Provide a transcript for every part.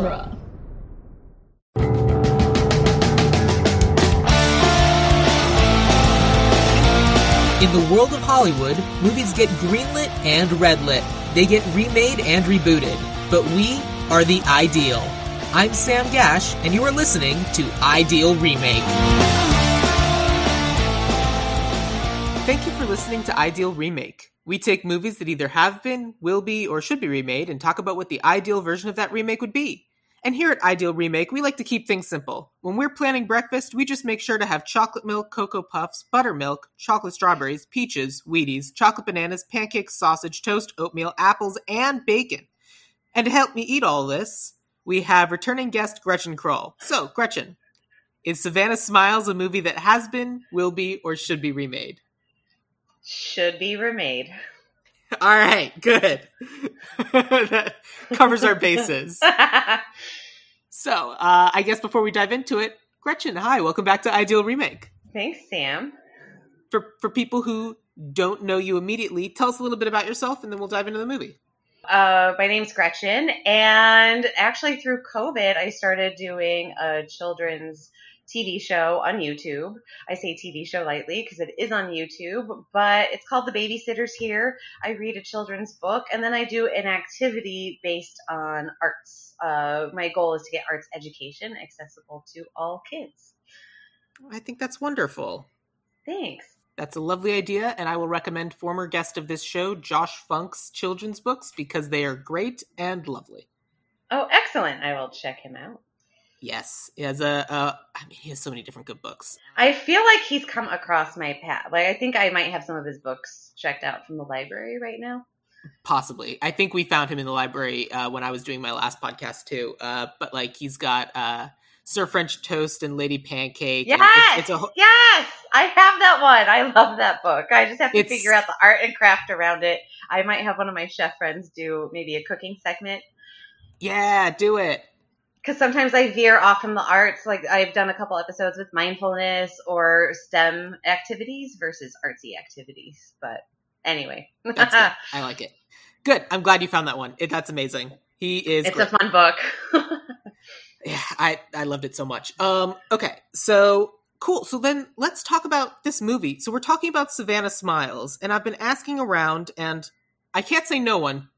genre. In the world of Hollywood, movies get greenlit and redlit. They get remade and rebooted. But we are the ideal. I'm Sam Gash, and you are listening to Ideal Remake. Thank you for listening to Ideal Remake. We take movies that either have been, will be, or should be remade and talk about what the ideal version of that remake would be. And here at Ideal Remake, we like to keep things simple. When we're planning breakfast, we just make sure to have chocolate milk, cocoa puffs, buttermilk, chocolate strawberries, peaches, Wheaties, chocolate bananas, pancakes, sausage, toast, oatmeal, apples, and bacon. And to help me eat all this, we have returning guest Gretchen Kroll. So, Gretchen, is Savannah Smiles a movie that has been, will be, or should be remade? Should be remade. All right, good. that covers our bases. So, uh, I guess before we dive into it, Gretchen, hi, welcome back to Ideal Remake. Thanks, Sam. For for people who don't know you immediately, tell us a little bit about yourself, and then we'll dive into the movie. Uh, my name's Gretchen, and actually through COVID, I started doing a children's TV show on YouTube. I say TV show lightly because it is on YouTube, but it's called The Babysitters Here. I read a children's book and then I do an activity based on arts. Uh, my goal is to get arts education accessible to all kids. I think that's wonderful. Thanks. That's a lovely idea, and I will recommend former guest of this show, Josh Funk's children's books, because they are great and lovely. Oh, excellent. I will check him out. Yes, he has a. Uh, I mean, he has so many different good books. I feel like he's come across my path. Like I think I might have some of his books checked out from the library right now. Possibly, I think we found him in the library uh, when I was doing my last podcast too. Uh, but like, he's got uh, Sir French Toast and Lady Pancake. Yes, it's, it's a, yes, I have that one. I love that book. I just have to It's- figure out the art and craft around it. I might have one of my chef friends do maybe a cooking segment yeah, do it. Because sometimes I veer off from the arts. Like I've done a couple episodes with mindfulness or STEM activities versus artsy activities. But anyway. I like it. Good. I'm glad you found that one. It, that's amazing. He is. it's great. a fun book. yeah, I I loved it so much. Um. Okay. So cool. So then let's talk about this movie. So we're talking about Savannah Smiles, and I've been asking around, and I can't say no one,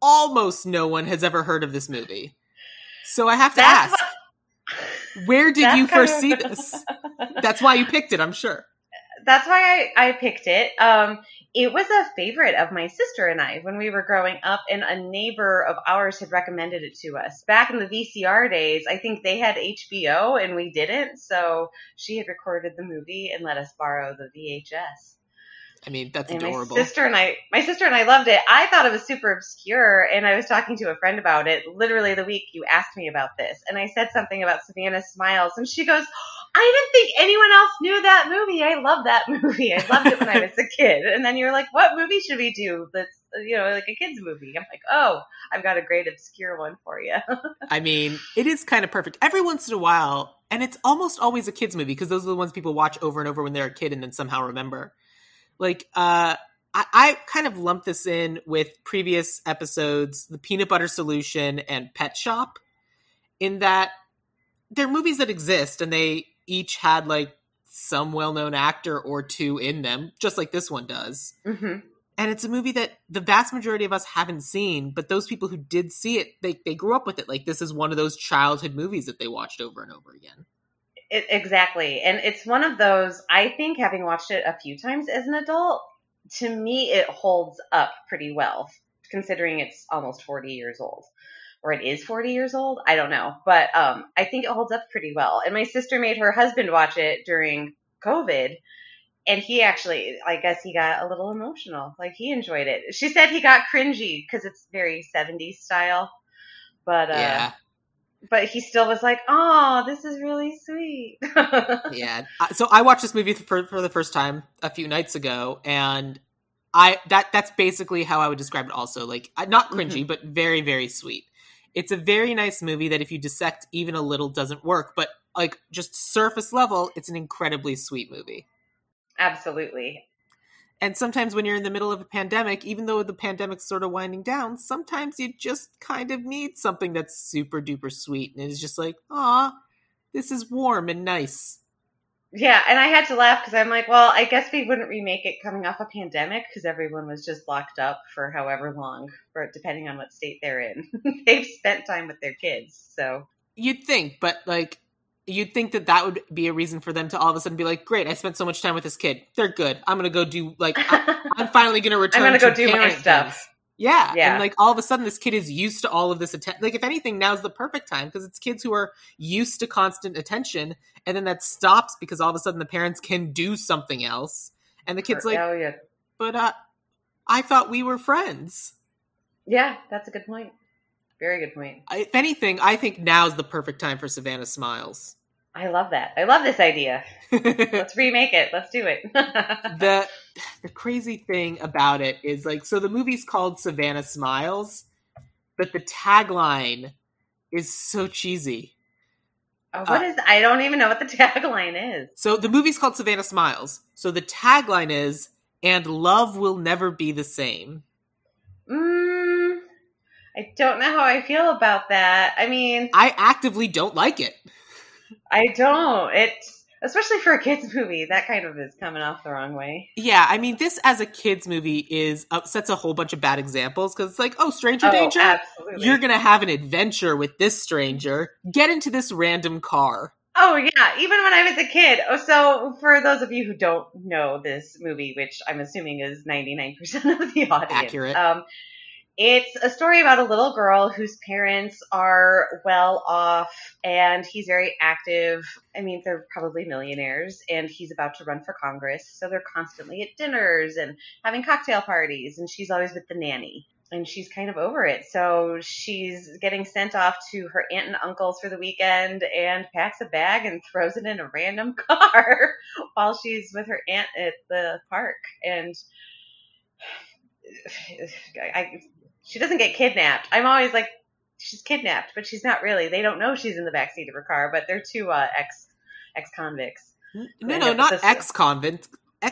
almost no one has ever heard of this movie. So I have to That's ask, where did that's you first of- see this? That's why you picked it, I'm sure. that's why I, I picked it. Um, it was a favorite of my sister and I when we were growing up, and a neighbor of ours had recommended it to us. Back in the VCR days, I think they had HBO and we didn't, so she had recorded the movie and let us borrow the VHS. I mean, that's And adorable. my sister and I, my sister and I loved it. I thought it was super obscure, and I was talking to a friend about it literally the week you asked me about this, and I said something about Savannah Smiles, and she goes, "I didn't think anyone else knew that movie. I love that movie. I loved it when I was a kid." And then you're like, "What movie should we do that's you know like a kids movie?" I'm like, "Oh, I've got a great obscure one for you." I mean, it is kind of perfect. Every once in a while, and it's almost always a kids movie because those are the ones people watch over and over when they're a kid and then somehow remember. Like, uh, I, I kind of lumped this in with previous episodes, The Peanut Butter Solution and Pet Shop, in that they're movies that exist and they each had like some well-known actor or two in them, just like this one does. hmm and it's a movie that the vast majority of us haven't seen but those people who did see it they, they grew up with it. Like this is one of those childhood movies that they watched over and over again It, exactly. And it's one of those, I think, having watched it a few times as an adult, to me, it holds up pretty well, considering it's almost 40 years old. Or it is 40 years old. I don't know. But um, I think it holds up pretty well. And my sister made her husband watch it during COVID. And he actually, I guess he got a little emotional. Like he enjoyed it. She said he got cringy because it's very 70s style. But uh, yeah but he still was like, "Oh, this is really sweet." yeah so i watched this movie for, for the first time a few nights ago and i that that's basically how i would describe it also like not mm-hmm. cringy but very very sweet it's a very nice movie that if you dissect even a little doesn't work but like just surface level it's an incredibly sweet movie Absolutely. And sometimes when you're in the middle of a pandemic, even though the pandemic's sort of winding down, sometimes you just kind of need something that's super duper sweet. And it's just like, ah, this is warm and nice. Yeah, and I had to laugh because I'm like, well, I guess we wouldn't remake it coming off a pandemic because everyone was just locked up for however long, for depending on what state they're in. They've spent time with their kids, so You'd think, but like, you'd think that that would be a reason for them to all of a sudden be like, great, I spent so much time with this kid. They're good. I'm going to go do, like, I, am finally going to return I'm gonna to go do my stuff. things. Yeah. Yeah. And like all of a sudden this kid is used to all of this attention. Like if anything, now's the perfect time because it's kids who are used to constant attention and then that stops because all of a sudden the parents can do something else. And the kid's like, oh yeah, but uh, I thought we were friends. yeah, that's a good point. Very good point. If anything, I think now's the perfect time for Savannah Smiles. I love that. I love this idea. Let's remake it. Let's do it. the the crazy thing about it is like so the movie's called Savannah Smiles, but the tagline is so cheesy. Oh, what uh, is? I don't even know what the tagline is. So the movie's called Savannah Smiles. So the tagline is and love will never be the same. I don't know how I feel about that. I mean, I actively don't like it. I don't. It's especially for a kids movie. That kind of is coming off the wrong way. Yeah, I mean this as a kids movie is uh, sets a whole bunch of bad examples cuz it's like, "Oh, stranger Oh, danger." absolutely. You're going to have an adventure with this stranger. Get into this random car. Oh yeah, even when I was a kid. Oh, so for those of you who don't know this movie, which I'm assuming is 99% of the audience, Accurate. Um, it's a story about a little girl whose parents are well off, and he's very active. I mean, they're probably millionaires, and he's about to run for Congress, so they're constantly at dinners and having cocktail parties, and she's always with the nanny. And she's kind of over it. So she's getting sent off to her aunt and uncle's for the weekend and packs a bag and throws it in a random car while she's with her aunt at the park. And I, she doesn't get kidnapped. I'm always like, she's kidnapped, but she's not really. They don't know she's in the backseat of her car, but they're two uh, ex ex convicts. No, They no, not ex convict.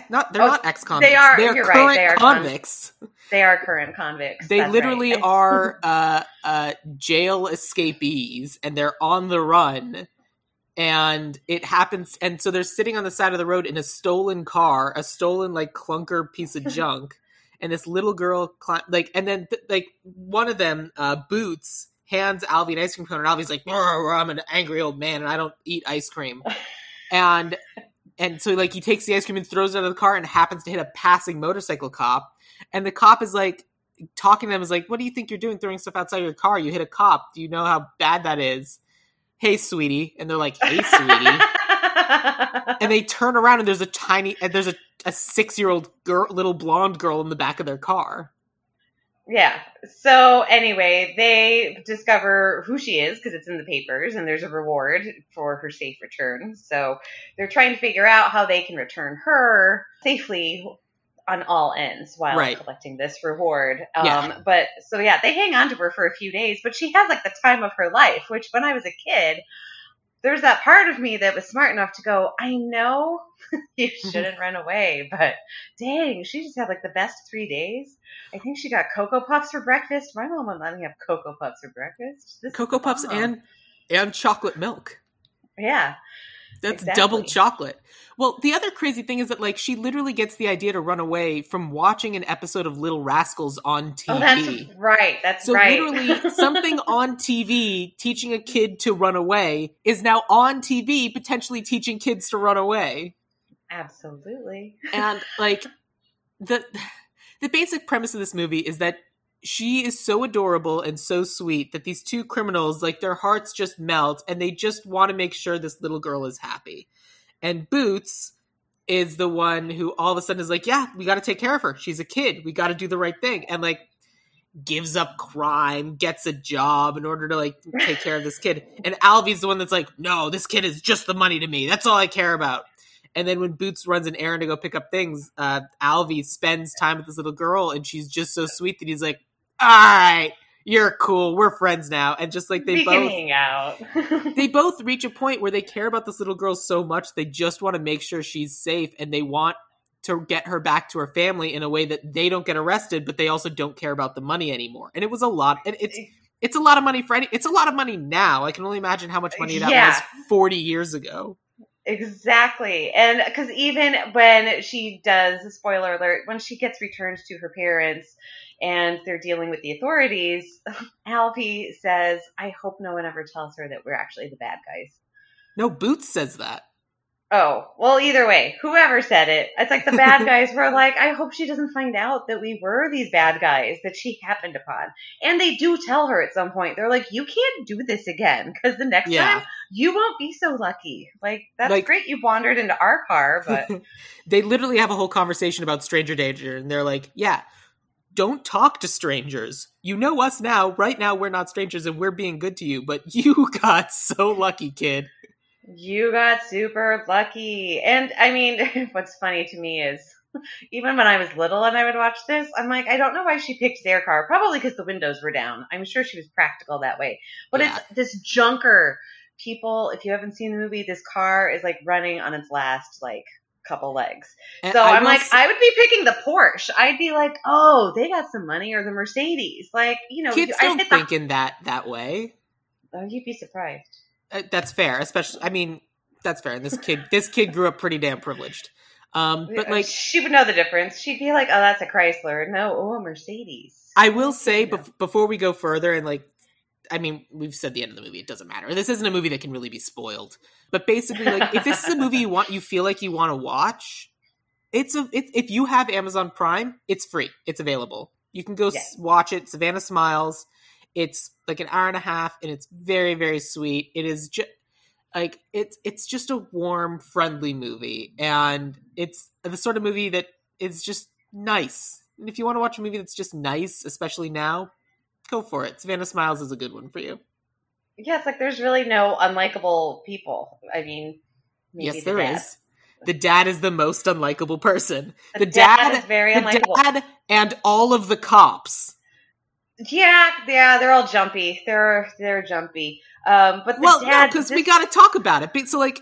Not they're Oh, not ex convicts. they are- you're right, current they are con- convicts. They are current convicts. They literally right. are uh, uh, jail escapees, and they're on the run. And it happens, and so they're sitting on the side of the road in a stolen car, a stolen like clunker piece of junk. And this little girl, cli- like, and then th- like one of them, uh, Boots, hands Alvy an ice cream cone, and Alvy's like, "I'm an angry old man, and I don't eat ice cream." and and so like he takes the ice cream and throws it out of the car, and happens to hit a passing motorcycle cop, and the cop is like talking to them is like, "What do you think you're doing throwing stuff outside your car? You hit a cop. Do you know how bad that is?" Hey, sweetie, and they're like, "Hey, sweetie." and they turn around and there's a tiny and there's a, a six year old girl little blonde girl in the back of their car Yeah. So anyway, they discover who she is because it's in the papers and there's a reward for her safe return. So they're trying to figure out how they can return her safely on all ends while Right. collecting this reward. Um, Yeah. But so yeah, they hang on to her for a few days, but she has like the time of her life, which when I was a kid, there's that part of me that was smart enough to go, I know you mm-hmm. shouldn't run away, but dang, she just had like the best three days. I think she got Cocoa Puffs for breakfast. My mom wouldn't let me have Cocoa Puffs for breakfast. This cocoa puffs and and chocolate milk yeah, that's Exactly. double chocolate well the other crazy thing is that like she literally gets the idea to run away from watching an episode of little rascals on tv oh, that's right. That's so right. literally something on tv teaching a kid to run away is now on tv potentially teaching kids to run away Absolutely. and like the the basic premise of this movie is that she is so adorable and so sweet that these two criminals like their hearts just melt and they just want to make sure this little girl is happy. And boots is the one who all of a sudden is like yeah we got to take care of her. She's a kid. We got to do the right thing. And like gives up crime gets a job in order to like take care of this kid. And alvy's the one that's like no this kid is just the money to me. That's all i care about. And then when Boots runs an errand to go pick up things, uh, Alvy spends time with this little girl, and she's just so sweet that he's like, "All right, you're cool. We're friends now." And just like they we both, hang out. they both reach a point where they care about this little girl so much they just want to make sure she's safe, and they want to get her back to her family in a way that they don't get arrested, but they also don't care about the money anymore. And it was a lot. And it's it's a lot of money for any. It's a lot of money now. I can only imagine how much money that Yeah. was forty years ago. Exactly. And because even when she does, spoiler alert, when she gets returned to her parents and they're dealing with the authorities, Alfie says, I hope no one ever tells her that we're actually the bad guys. No, Boots says that. Oh, well, either way, whoever said it, it's like the bad guys were like, I hope she doesn't find out that we were these bad guys that she happened upon. And they do tell her at some point, they're like, you can't do this again because the next Yeah. time you won't be so lucky. Like, that's Like- great you wandered into our car, but they literally have a whole conversation about stranger danger, and they're like, "Yeah, don't talk to strangers. You know us now. Right now, we're not strangers, and we're being good to you. But you got so lucky, kid. You got super lucky. And I mean, what's funny to me is even when I was little and I would watch this, I'm like, I don't know why she picked their car. Probably because the windows were down. I'm sure she was practical that way. But Yeah. it's this junker. People, if you haven't seen the movie, this car is like running on its last like couple legs. And So I I'm will like, s- I would be picking the Porsche. I'd be like, oh, they got some money or the Mercedes. Like, you know, kids I don't hit the- think in that that way. Oh, you'd be surprised. Uh, that's fair, especially. I mean, that's fair. And this kid, this kid grew up pretty damn privileged. Um, but like, she would know the difference. She'd be like, "Oh, that's a Chrysler." No, oh, a Mercedes. I will say bef- before we go further, and like, I mean, we've said the end of the movie. It doesn't matter. This isn't a movie that can really be spoiled. But basically, like, if this is a movie you want, you feel like you want to watch, it's a. It's, if you have Amazon Prime, it's free. It's available. You can go Yeah. s- watch it. Savannah Smiles. It's like an hour and a half, and it's very, very sweet. It is just like it's it's just a warm, friendly movie, and it's the sort of movie that is just nice. And if you want to watch a movie that's just nice, especially now, go for it. Savannah Smiles is a good one for you. Yeah, it's like there's really no unlikable people. I mean, maybe yes, the there dad. is. The dad is the most unlikable person. The, The dad, dad- is very The unlikable. dad and all of the cops. Yeah, yeah, they're all jumpy. They're they're jumpy. Um, but the well, dad, no, because we got to talk about it. So, like,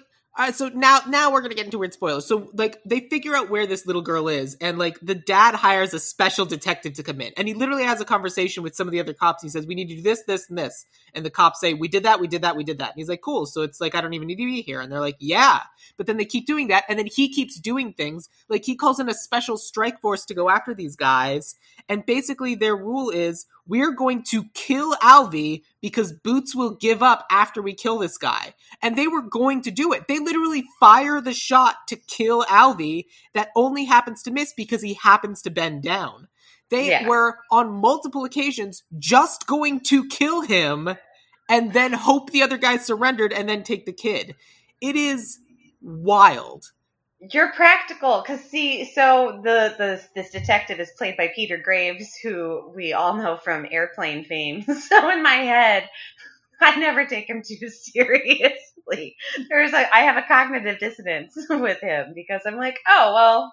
so now now we're gonna get into weird spoilers. So, like, they figure out where this little girl is, and like the dad hires a special detective to come in, and he literally has a conversation with some of the other cops. He says, "We need to do this, this, and this," and the cops say, "We did that, we did that, we did that." And he's like, "Cool." So it's like I don't even need to be here, and they're like, "Yeah," but then they keep doing that, and then he keeps doing things like he calls in a special strike force to go after these guys, and basically their rule is we're going to kill Alvy because Boots will give up after we kill this guy. And they were going to do it. They literally fire the shot to kill Alvy that only happens to miss because he happens to bend down. They Yeah. were on multiple occasions just going to kill him and then hope the other guy surrendered and then take the kid. It is wild. You're practical because see, so the the this detective is played by Peter Graves, who we all know from Airplane fame. So in my head, I never take him too seriously. There's a I have a cognitive dissonance with him because I'm like, oh well,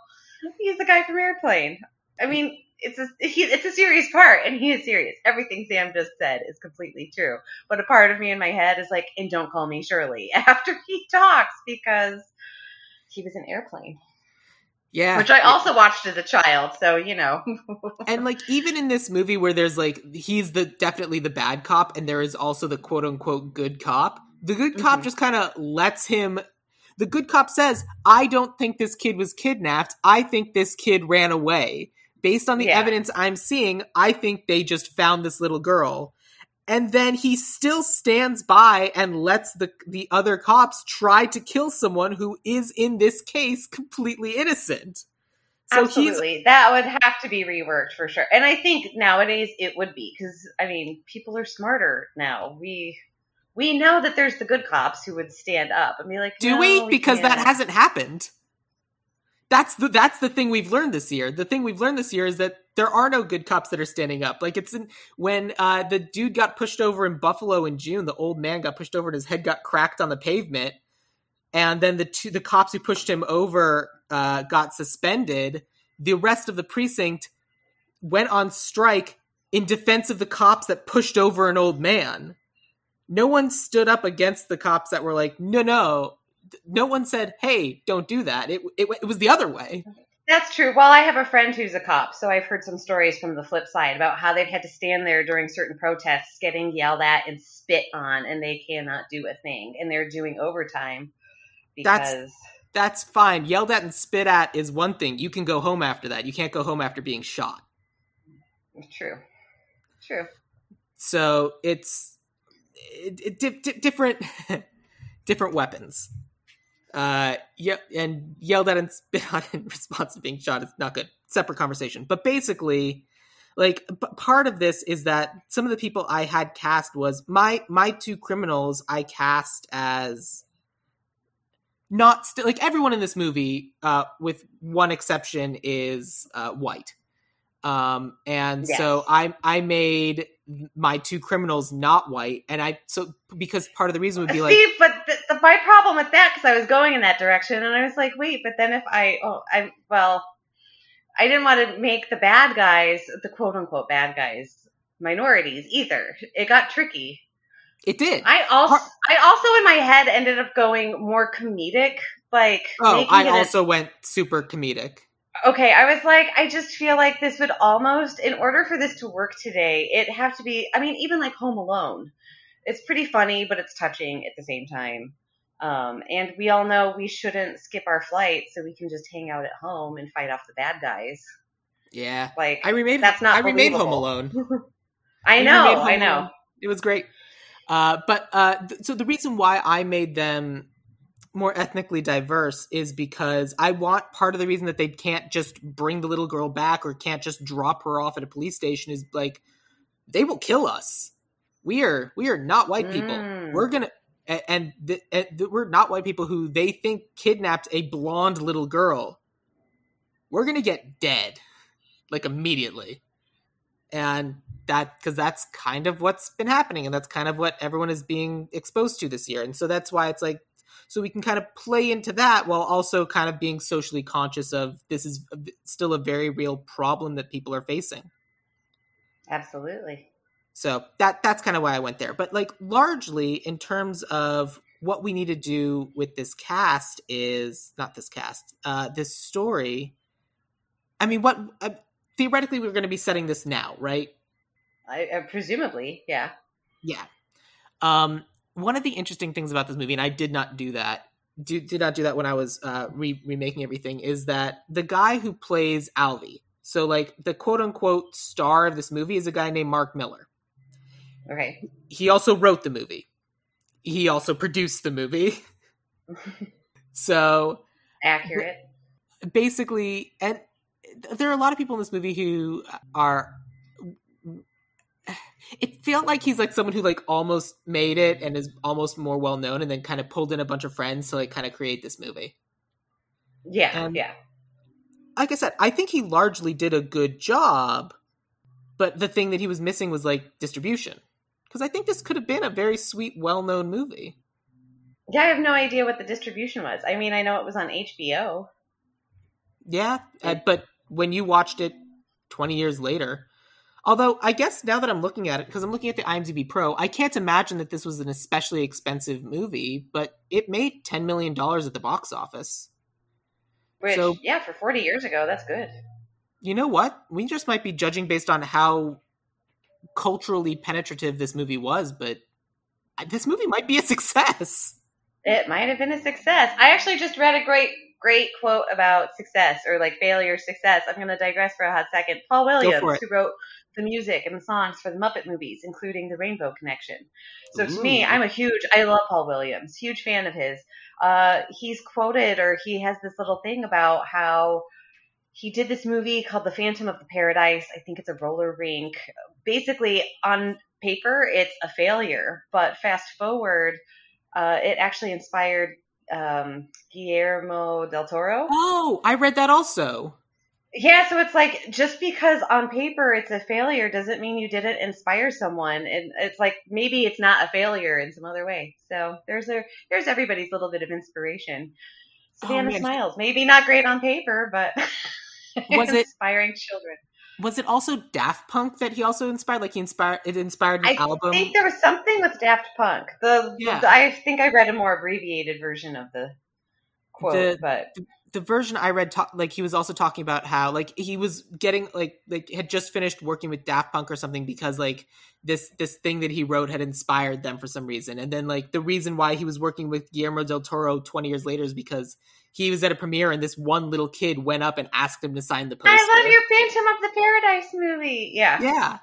he's the guy from Airplane. I mean, it's a he, it's a serious part, and he is serious. Everything Sam just said is completely true. But a part of me in my head is like, and don't call me Shirley after he talks because he was an airplane, Yeah. which I also watched as a child. So you know, and like even in this movie where there's like he's the definitely the bad cop and there is also the quote unquote good cop the good cop Mhm. just kind of lets him the good cop says i don't think this kid was kidnapped i think this kid ran away based on the Yeah. evidence i'm seeing i think they just found this little girl and then he still stands by and lets the the other cops try to kill someone who is in this case completely innocent so absolutely, that would have to be reworked for sure. And I think nowadays it would be because I mean, people are smarter now. We we know that there's the good cops who would stand up and be like, Do "No, we? Because that hasn't happened. That's the that's the thing we've learned this year. The thing we've learned this year is that there are no good cops that are standing up. Like it's in, when uh, the dude got pushed over in Buffalo in June. The old man got pushed over and his head got cracked on the pavement, and then the two the cops who pushed him over uh, got suspended. The rest of the precinct went on strike in defense of the cops that pushed over an old man. No one stood up against the cops that were like, no, no. No one said, hey, don't do that. It, it, it was the other way. That's true. Well, I have a friend who's a cop, so I've heard some stories from the flip side about how they've had to stand there during certain protests getting yelled at and spit on, and they cannot do a thing, and they're doing overtime because. That's that's fine. Yelled at and spit at is one thing. You can go home after that. You can't go home after being shot. True. True. So it's it, it, di- di- different different weapons. Uh, yeah, and yelled at and spit on in response to being shot is not good. Separate conversation. But basically, like p- part of this is that some of the people I had cast was my my two criminals I cast as not st- like everyone in this movie, uh, with one exception, is uh, white. Um, and so I I made my two criminals not white, and I so because part of the reason would be like See, but my problem with that because I was going in that direction, and I was like, wait, but then if I, oh, I, well, I didn't want to make the bad guys, the quote unquote bad guys, minorities either. It got tricky. it did. I also, Har- I also in my head ended up going more comedic, like oh, I it a- also went super comedic. okay, I was like, I just feel like this would almost, in order for this to work today, it have to be. I mean, even like Home Alone, it's pretty funny, but it's touching at the same time. Um, and we all know we shouldn't skip our flight, so we can just hang out at home and fight off the bad guys. Yeah, Like I remade. That's not I remade Home. Alone. I know, I know. Alone. It was great. Uh, but uh, th- so the reason why I made them more ethnically diverse is because I want part of the reason that they can't just bring the little girl back or can't just drop her off at a police station is like they will kill us. We are we are not white people. Mm. We're gonna a- and, th- and th- we're not white people who they think kidnapped a blonde little girl. We're gonna get dead like immediately, and that because that's kind of what's been happening, and that's kind of what everyone is being exposed to this year, and so that's why it's like so we can kind of play into that while also kind of being socially conscious of this is still a very real problem that people are facing. Absolutely. So that that's kind of why I went there. But like largely in terms of what we need to do with this cast is not this cast, uh, this story. I mean, what uh, theoretically we're going to be setting this now, right? I, uh, presumably, yeah. Yeah. Um, one of the interesting things about this movie, and I did not do that, do, did not do that when I was uh, re- remaking everything, is that the guy who plays Alvy, so like the quote unquote star of this movie, is a guy named Mark Miller. Okay. he also wrote the movie. He also produced the movie. so Accurate. basically, and there are a lot of people in this movie who are. It felt like he's like someone who like almost made it and is almost more well known, and then kind of pulled in a bunch of friends to like kind of create this movie. Yeah, and- yeah. Like I said, I think he largely did a good job, but the thing that he was missing was like distribution. Because I think this could have been a very sweet, well known movie. Yeah, I have no idea what the distribution was. I mean, I know it was on HBO. Yeah, but when you watched it 20 years later, although I guess now that I'm looking at it, because I'm looking at the IMDb Pro, I can't imagine that this was an especially expensive movie, but it made $10 million at the box office. Which, So- yeah, for 40 years ago, that's good. You know what? We just might be judging based on how culturally penetrative this movie was, but this movie might be a success. It might have been a success. I actually just read a great, great quote about success or like failure, success. I'm going to digress for a hot second. Paul Williams, who wrote the music and the songs for the Muppet movies, including The Rainbow Connection. So to me, I'm a huge, I love Paul Williams, huge fan of his. Uh, he's quoted or he has this little thing about how he did this movie called The Phantom of the Paradise. I think it's a roller rink. Basically, on paper, it's a failure, but fast forward, uh, it actually inspired um, Guillermo del Toro. Oh, I read that also. Yeah, so it's like just because on paper it's a failure doesn't mean you didn't inspire someone, and it's like maybe it's not a failure in some other way. So there's a there's everybody's little bit of inspiration. Oh, Savannah man. Smiles, maybe not great on paper, but Was it- inspiring children? Was it also Daft Punk that he also inspired? Like he inspired it inspired an I album. I think there was something with Daft Punk. The, Yeah. the- I think I read a more abbreviated version of the quote, The- but the version I read, ta- like he was also talking about how like he was getting like like had just finished working with Daft Punk or something because like this this thing that he wrote had inspired them for some reason, and then like the reason why he was working with Guillermo del Toro twenty years later is because he was at a premiere and this one little kid went up and asked him to sign the poster. I love your Phantom of the Paradise movie. Yeah, yeah.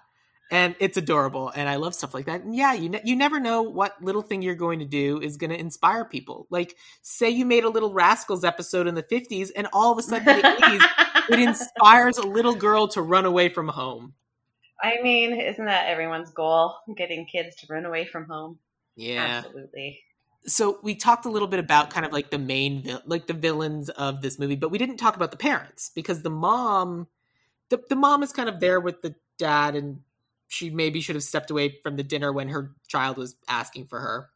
And it's adorable and i love stuff like that. And yeah you, ne- you never know what little thing you're going to do is going to inspire people. Like say you made a little rascals episode in the 50s and all of a sudden the 80s it inspires a little girl to run away from home. I mean isn't that everyone's goal? Getting kids to run away from home. Yeah. Absolutely so we talked a little bit about kind of like the main like the villains of this movie but we didn't talk about the parents because the mom the, the mom is kind of there with the dad and she maybe should have stepped away from the dinner when her child was asking for her.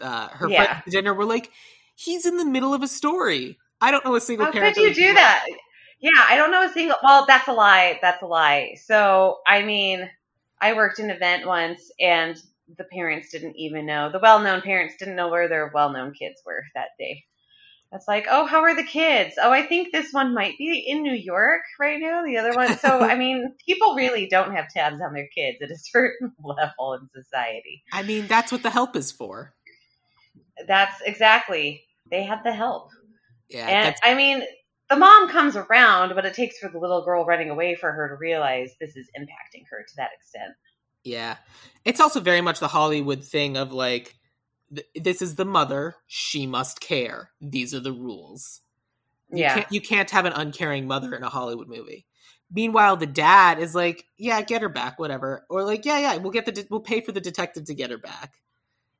Uh, her yeah. friends at dinner were like, "He's in the middle of a story. I don't know a single How parent." How could you do that? Yeah, I don't know a single. Well, that's a lie. That's a lie. So, I mean, I worked an event once, and the parents didn't even know. The well-known parents didn't know where their well-known kids were that day. It's like, oh, how are the kids? Oh, I think this one might be in New York right now. The other one. So, I mean, people really don't have tabs on their kids at a certain level in society. I mean, that's what the help is for. That's exactly. They have the help. Yeah. And I mean, the mom comes around, but it takes for the little girl running away for her to realize this is impacting her to that extent. Yeah. It's also very much the Hollywood thing of like, this is the mother. She must care. These are the rules. You yeah. can't, you can't have an uncaring mother in a hollywood movie. Meanwhile the dad is like yeah get her back whatever. Or like yeah yeah we'll get the de- we'll pay for the detective to get her back.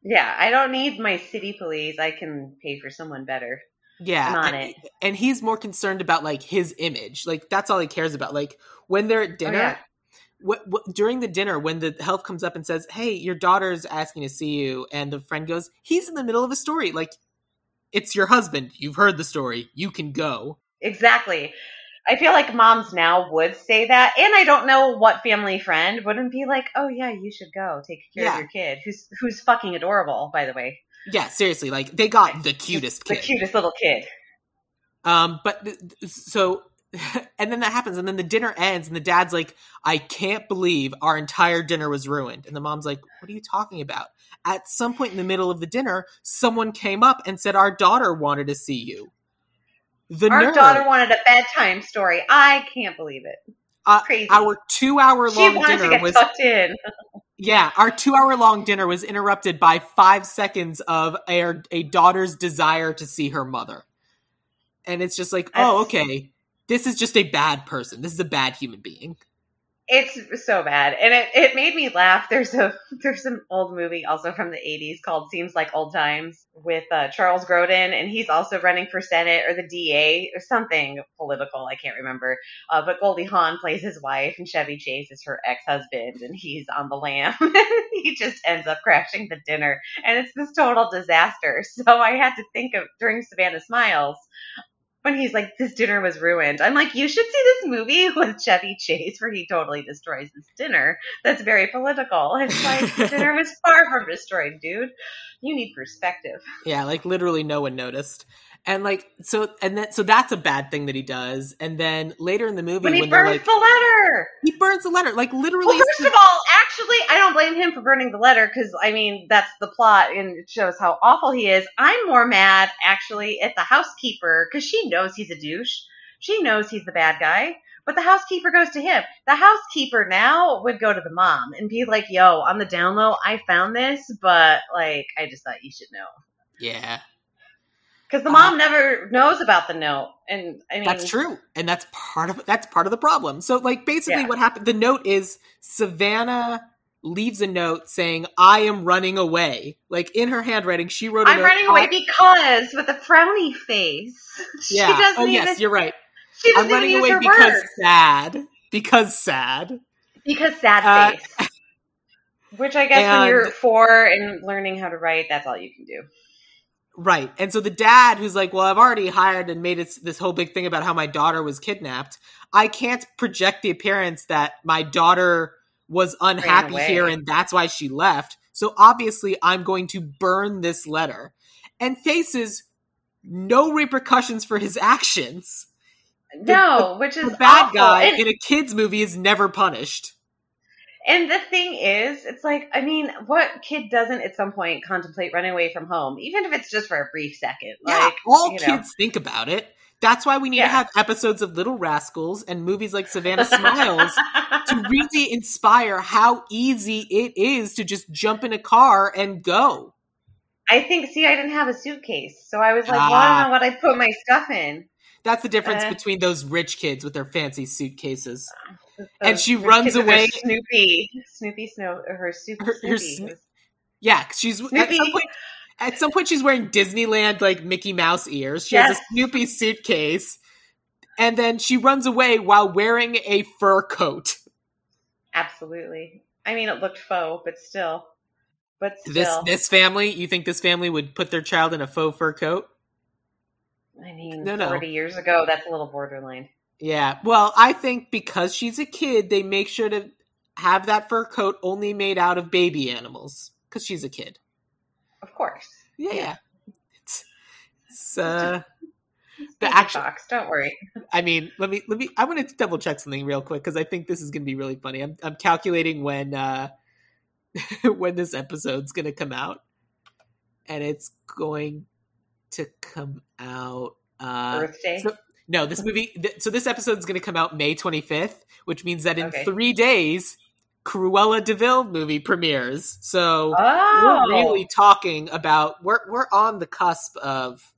Yeah i don't need my city police. I can pay for someone better. Yeah I'm on and, it. and he's more concerned about like his image. Like that's all he cares about. Like when they're at oh, dinner oh, yeah what, what, during the dinner when the health comes up and says, "Hey, your daughter's asking to see you," and the friend goes, "He's in the middle of a story. Like, it's your husband. You've heard the story. You can go." Exactly. I feel like moms now would say that, and I don't know what family friend wouldn't be like, "Oh yeah, you should go take care Yeah. of your kid, who's who's fucking adorable, by the way, Yeah, seriously, like they got the cutest the kid. cutest little kid." Um, but th- so, and then that happens, and then the dinner ends, and the dad's like, "I can't believe our entire dinner was ruined," and the mom's like, "What are you talking about?" At some point in the middle of the dinner, someone came up and said, "Our daughter wanted to see you." The Our nerve. daughter wanted a bedtime story. I can't believe it. Uh, crazy. Our two-hour long wanted to dinner was tucked in. yeah. Our two-hour long dinner was interrupted by five seconds of a, a daughter's desire to see her mother, and it's just like, oh, okay, this is just a bad person. This is a bad human being. It's so bad, and it, it made me laugh. There's a there's an old movie also from the '80s called "Seems Like Old Times" with uh, Charles Grodin, and he's also running for Senate or the DA or something political. I can't remember. Uh, but Goldie Hawn plays his wife, and Chevy Chase is her ex-husband, and he's on the lam. he just ends up crashing the dinner, and it's this total disaster. So I had to think of during Savannah Smiles when he's like, this dinner was ruined. I'm like, you should see this movie with Chevy Chase where he totally destroys this dinner. That's very political. It's like, the dinner was far from destroyed, dude. You need perspective. Yeah, like literally no one noticed. And like so and then so that's a bad thing that he does. And then later in the movie When he when burns like the letter. he burns the letter. Like literally Well, first of all, actually, I don't blame him for burning the letter because, I mean, that's the plot and it shows how awful he is. I'm more mad, actually, at the housekeeper because she knows he's a douche. She knows he's the bad guy. But the housekeeper goes to him. The housekeeper now would go to the mom and be like, yo, on the down low, I found this, but, like, I just thought you should know. Yeah. Because the mom never knows about the note. And, I mean, That's true. And that's part of that's part of the problem. So like basically Yeah. what happened the note is Savannah leaves a note saying, I am running away. Like in her handwriting, she wrote a I'm note, running away "I- because with a frowny face. Yeah. She doesn't oh even, yes, you're right. she I'm doesn't even running away because sad. Because sad. Because sad Uh, face. Which I guess when you're four and learning how to write, that's all you can do. Right. And so the dad who's like, well, I've already hired and made it this whole big thing about how my daughter was kidnapped. I can't project the appearance that my daughter was unhappy here and that's why she left. So obviously I'm going to burn this letter. And Faces no repercussions for his actions. No, which is The bad awful. guy And- in a kids movie is never punished. And the thing is, it's like, I mean, what kid doesn't at some point contemplate running away from home, even if it's just for a brief second? Yeah, Like, all you know. kids think about it. That's why we need Yeah. to have episodes of Little Rascals and movies like Savannah Smiles to really inspire how easy it is to just jump in a car and go. I think, see, I didn't have a suitcase, so I was like, well, I Ah. don't know what I put my stuff in. That's the difference Uh. between those rich kids with their fancy suitcases. Uh, and uh, she runs kids with their away- Snoopy, Snoopy Snow, uh, her Snoopy. Her- her Snoopy. Sno- Yeah, she's at some point. At some point, she's wearing Disneyland like Mickey Mouse ears. She has a Snoopy suitcase, and then she runs away while wearing a fur coat. Absolutely. I mean, it looked faux, but still. But still. This this family, you think this family would put their child in a faux fur coat? I mean, No, no. 40 years ago, that's a little borderline. Yeah. Well, I think because she's a kid, they make sure to have that fur coat only made out of baby animals because she's a kid. Of course. Yeah, Yeah. It's, it's uh, the action. Fox, don't worry. I mean, let me let me. I want to double check something real quick because I think this is going to be really funny. I'm I'm calculating when uh when this episode's going to come out, and it's going to come out. Uh, Earth Day. so- no, this movie. Th- so this episode is going to come out May 25th, which means that in Okay. three days, Cruella de Vil movie premieres. So oh, we're really talking about we're we're on the cusp of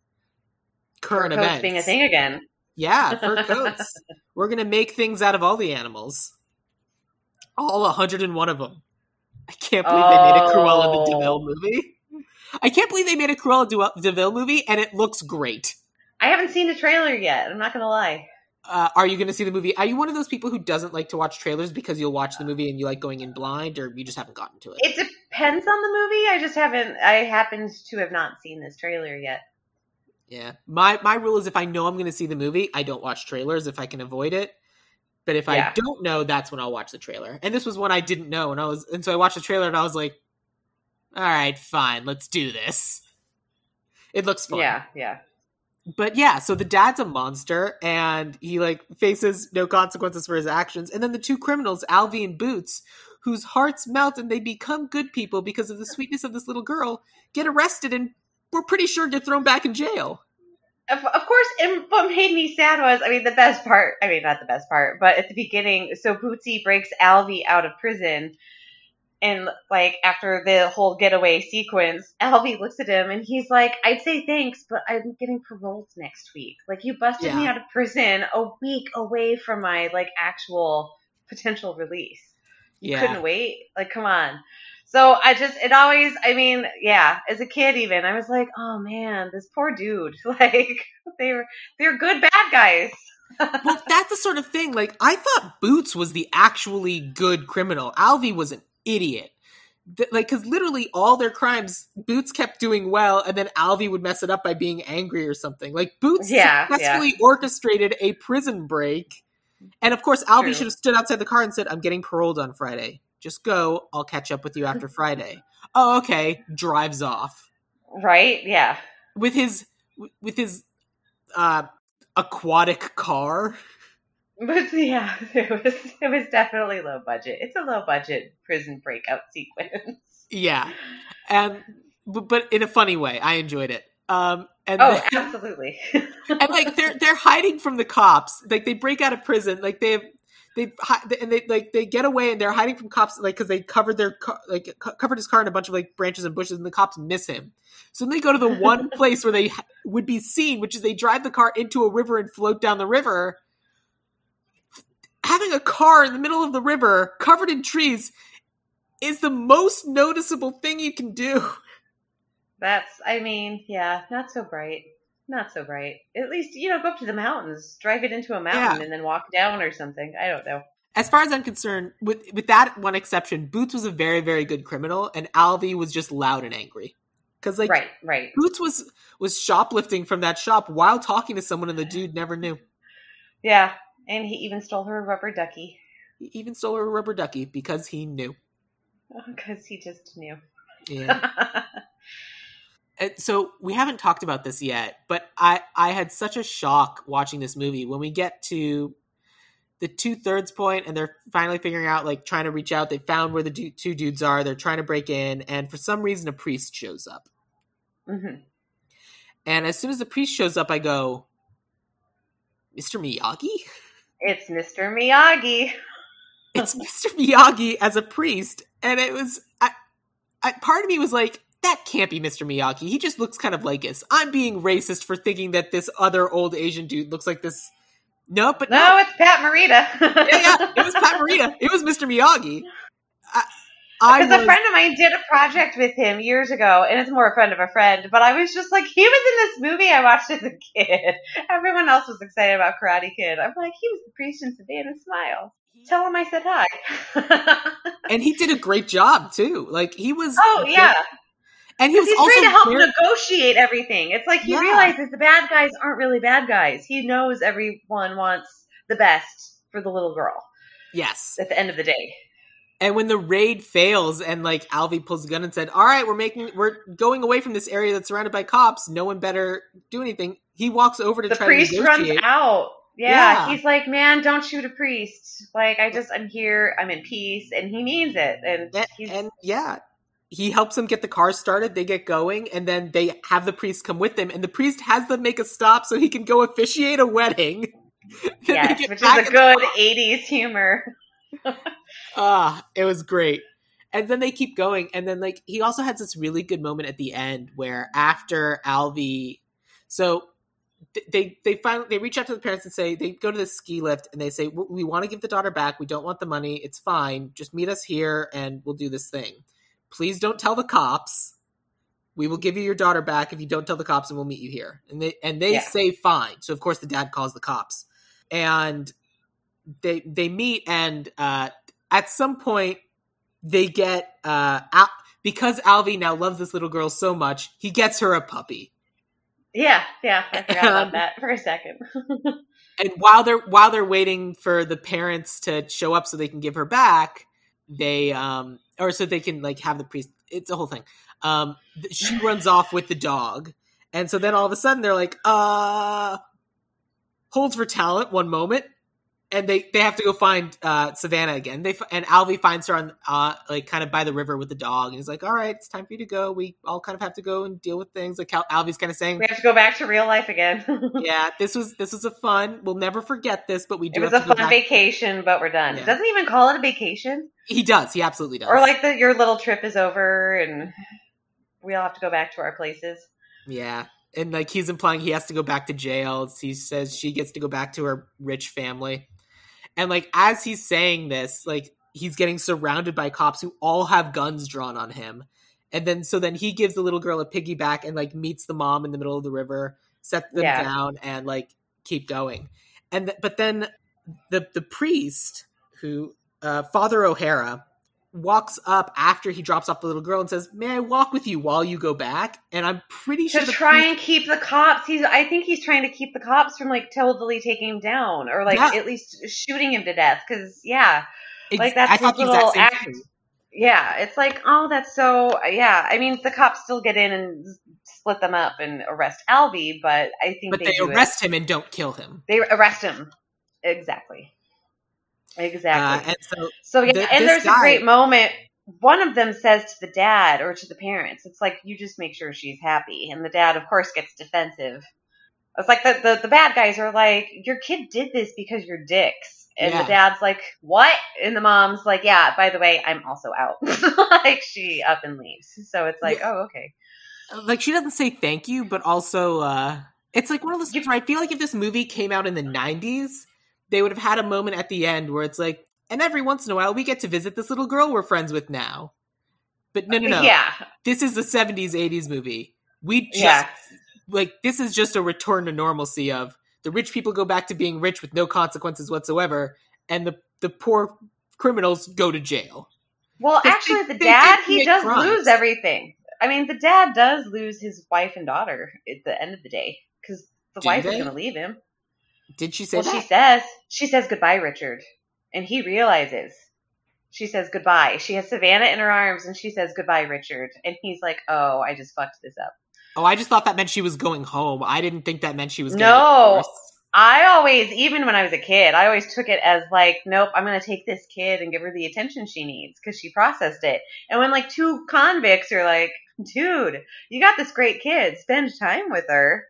current Fur events. being a thing again. Yeah, fur coats. we're gonna make things out of all the animals, all 101 of them. I can't believe they made a Cruella Oh. de Deville movie. I can't believe they made a Cruella de Deville movie, and it looks great. I haven't seen the trailer yet. I'm not gonna lie. Uh, are you going to see the movie? Are you one of those people who doesn't like to watch trailers because you'll watch the movie and you like going in blind, or you just haven't gotten to it? It depends on the movie. I just haven't. I happened to have not seen this trailer yet. Yeah, my my rule is if I know I'm going to see the movie, I don't watch trailers if I can avoid it. But if I don't know, that's when I'll watch the trailer. And this was one I didn't know, and I was, and so I watched the trailer and I was like, "All right, fine, let's do this." It looks fun. Yeah, yeah. but yeah, so the dad's a monster and he like faces no consequences for his actions. And then the two criminals, Alvy and Boots, whose hearts melt and they become good people because of the sweetness of this little girl, get arrested and we're pretty sure get thrown back in jail. Of, of course, and what made me sad was, I mean, the best part. I mean, not the best part, but at the beginning, so Bootsy breaks Alvy out of prison, and like after the whole getaway sequence, Alvy looks at him and he's like, "I'd say thanks, but I'm getting paroled next week. Like you busted me out of prison a week away from my like actual potential release. You Yeah. couldn't wait. Like, come on." So I just, it always, I mean, yeah, as a kid even, I was like, oh man, this poor dude. Like, they were, they're good bad guys. well, that's the sort of thing. Like, I thought Boots was the actually good criminal. Alvy was an idiot. Like, because literally all their crimes, Boots kept doing well, and then Alvy would mess it up by being angry or something. Like, Boots Yeah, successfully orchestrated a prison break. And of course, Alvy should have stood outside the car and said, I'm getting paroled on Friday. Just go. I'll catch up with you after Friday. Oh, okay. Drives off Right? Yeah. with his with his uh aquatic car. But yeah, it was, it was definitely low budget. It's a low budget prison breakout sequence. Yeah, and but, but in a funny way, I enjoyed it. Um, and Oh, then- absolutely. and like they're they're hiding from the cops. Like they break out of prison. Like they have they and they like they get away and they're hiding from cops. Like because they covered their car, like co- covered his car in a bunch of like branches and bushes, and the cops miss him. So then they go to the one place where they would be seen, which is they drive the car into a river and float down the river. Having a car in the middle of the river covered in trees is the most noticeable thing you can do. That's, I mean, yeah, not so bright. Not so bright. At least, you know, go up to the mountains, drive it into a mountain, Yeah. and then walk down or something. I don't know. as far as I'm concerned, with with that one exception, Boots was a very very good criminal, and Alvy was just loud and angry. Because like right, right. Boots was was shoplifting from that shop while talking to someone, and the dude never knew. Yeah, and he even stole her rubber ducky He even stole her rubber ducky because he knew. because he just knew. Yeah. And so we haven't talked about this yet, but I I had such a shock watching this movie when we get to the two thirds point and they're finally figuring out like trying to reach out. They found where the du- two dudes are. They're trying to break in, and for some reason, a priest shows up. hmm And as soon as the priest shows up, I go, Mr. Miyagi? It's Mr. Miyagi. It's Mr. Miyagi as a priest. And it was, I, I, part of me was like, that can't be Mr. Miyagi. He just looks kind of like us. I'm being racist for thinking that this other old Asian dude looks like this. No, but No, no. it's Pat Morita. Yeah, yeah, it was Pat Morita. It was Mr. Miyagi. Because a friend of mine did a project with him years ago, and it's more a friend of a friend. But I was just like, he was in this movie I watched as a kid. Everyone else was excited about Karate Kid. I'm like, he was the priest in Savannah Smile. Tell him I said hi. and he did a great job too. Like he was. oh yeah, and he was he's also trying to help very- negotiate everything. It's like he Yeah. realizes the bad guys aren't really bad guys. He knows everyone wants the best for the little girl yes. at the end of the day. And when the raid fails and like Alvy pulls the gun and said, "All right, we're making we're going away from this area that's surrounded by cops. No one better do anything." He walks over to the try priest to runs out. Yeah, Yeah. he's like, man, don't shoot a priest. Like, I just, I'm here, I'm in peace, and he means it. And And, he's, and yeah, he helps them get the car started. They get going, and then they have the priest come with them. And the priest has them make a stop so he can go officiate a wedding. Yes, which is a good '80s humor. Ah, it was great. And then they keep going, and then like he also has this really good moment at the end where after Alvy, so they they finally they reach out to the parents and say they go to the ski lift and they say we, we want to give the daughter back. We don't want the money. It's fine. Just meet us here and we'll do this thing. Please don't tell the cops. We will give you your daughter back if you don't tell the cops, and we'll meet you here. And they and they Yeah. say fine. So of course the dad calls the cops, and they they meet and uh, at some point they get uh Al- because Alvy now loves this little girl so much, he gets her a puppy. Yeah, yeah, I forgot Um, about that for a second. And while they're while they're waiting for the parents to show up so they can give her back, they um or so they can like have the priest. It's a whole thing. Um, she runs off with the dog, and so then all of a sudden they're like, uh, holds for talent. One moment, and they they have to go find uh Savannah again. They and Alvy finds her on uh like kind of by the river with the dog, and he's like, all right, it's time for you to go. We all kind of have to go and deal with things. Like Al- Alvy's kind of saying, we have to go back to real life again. yeah, this was this was a fun. We'll never forget this, but we it do. was have a to fun vacation, but we're done. Yeah. Doesn't even call it a vacation, He does. He absolutely does. or like the your little trip is over and we all have to go back to our places. yeah, and like he's implying he has to go back to jail. He says she gets to go back to her rich family, and like as he's saying this, like he's getting surrounded by cops who all have guns drawn on him, and then so then he gives the little girl a piggyback and like meets the mom in the middle of the river, sets them Yeah. down, and like keep going, and th- but then the the priest who uh, Father O'Hara walks up after he drops off the little girl and says, "May I walk with you while you go back?" And I'm pretty sure to try priest- and keep the cops. He's I think he's trying to keep the cops from like totally taking him down or like Yeah. at least shooting him to death. Because yeah, like, that's I thought his little act- thing. yeah, it's like oh that's so yeah. I mean the cops still get in and split them up and arrest Alvy, but I think But they, they do it- arrest him and don't kill him. They arrest him exactly, Uh, exactly. and so So yeah, Th- and there's guy- a great moment. One of them says to the dad or to the parents, "It's like you just make sure she's happy." And the dad, of course, gets defensive. It's like the the, the bad guys are like, "Your kid did this because you're dicks," and Yeah. the dad's like, "What?" And the mom's like, "Yeah, by the way, I'm also out." like she up and leaves. So it's like, Yeah. oh, okay. like she doesn't say thank you, but also uh it's like one of those things where I feel like if this movie came out in the '90s, they would have had a moment at the end where it's like, and every once in a while we get to visit this little girl we're friends with now. But no, no, no. Yeah, This is the '70s, '80s movie. We just yeah. like this is just a return to normalcy of the rich people go back to being rich with no consequences whatsoever, and the the poor criminals go to jail. Well, actually, they- the they dad he does crimes. lose everything. I mean, the dad does lose his wife and daughter at the end of the day because the Do wife is going to leave him. Did she say Well, that? she says she says goodbye, Richard, and he realizes. She says goodbye. She has Savannah in her arms, and she says goodbye, Richard, and he's like, "Oh, I just fucked this up." Oh, I just thought that meant she was going home. I didn't think that meant she was. Going No, I always, even when I was a kid, I always took it as like, nope, I'm going to take this kid and give her the attention she needs because she processed it. And when like two convicts are like, dude, you got this great kid, spend time with her.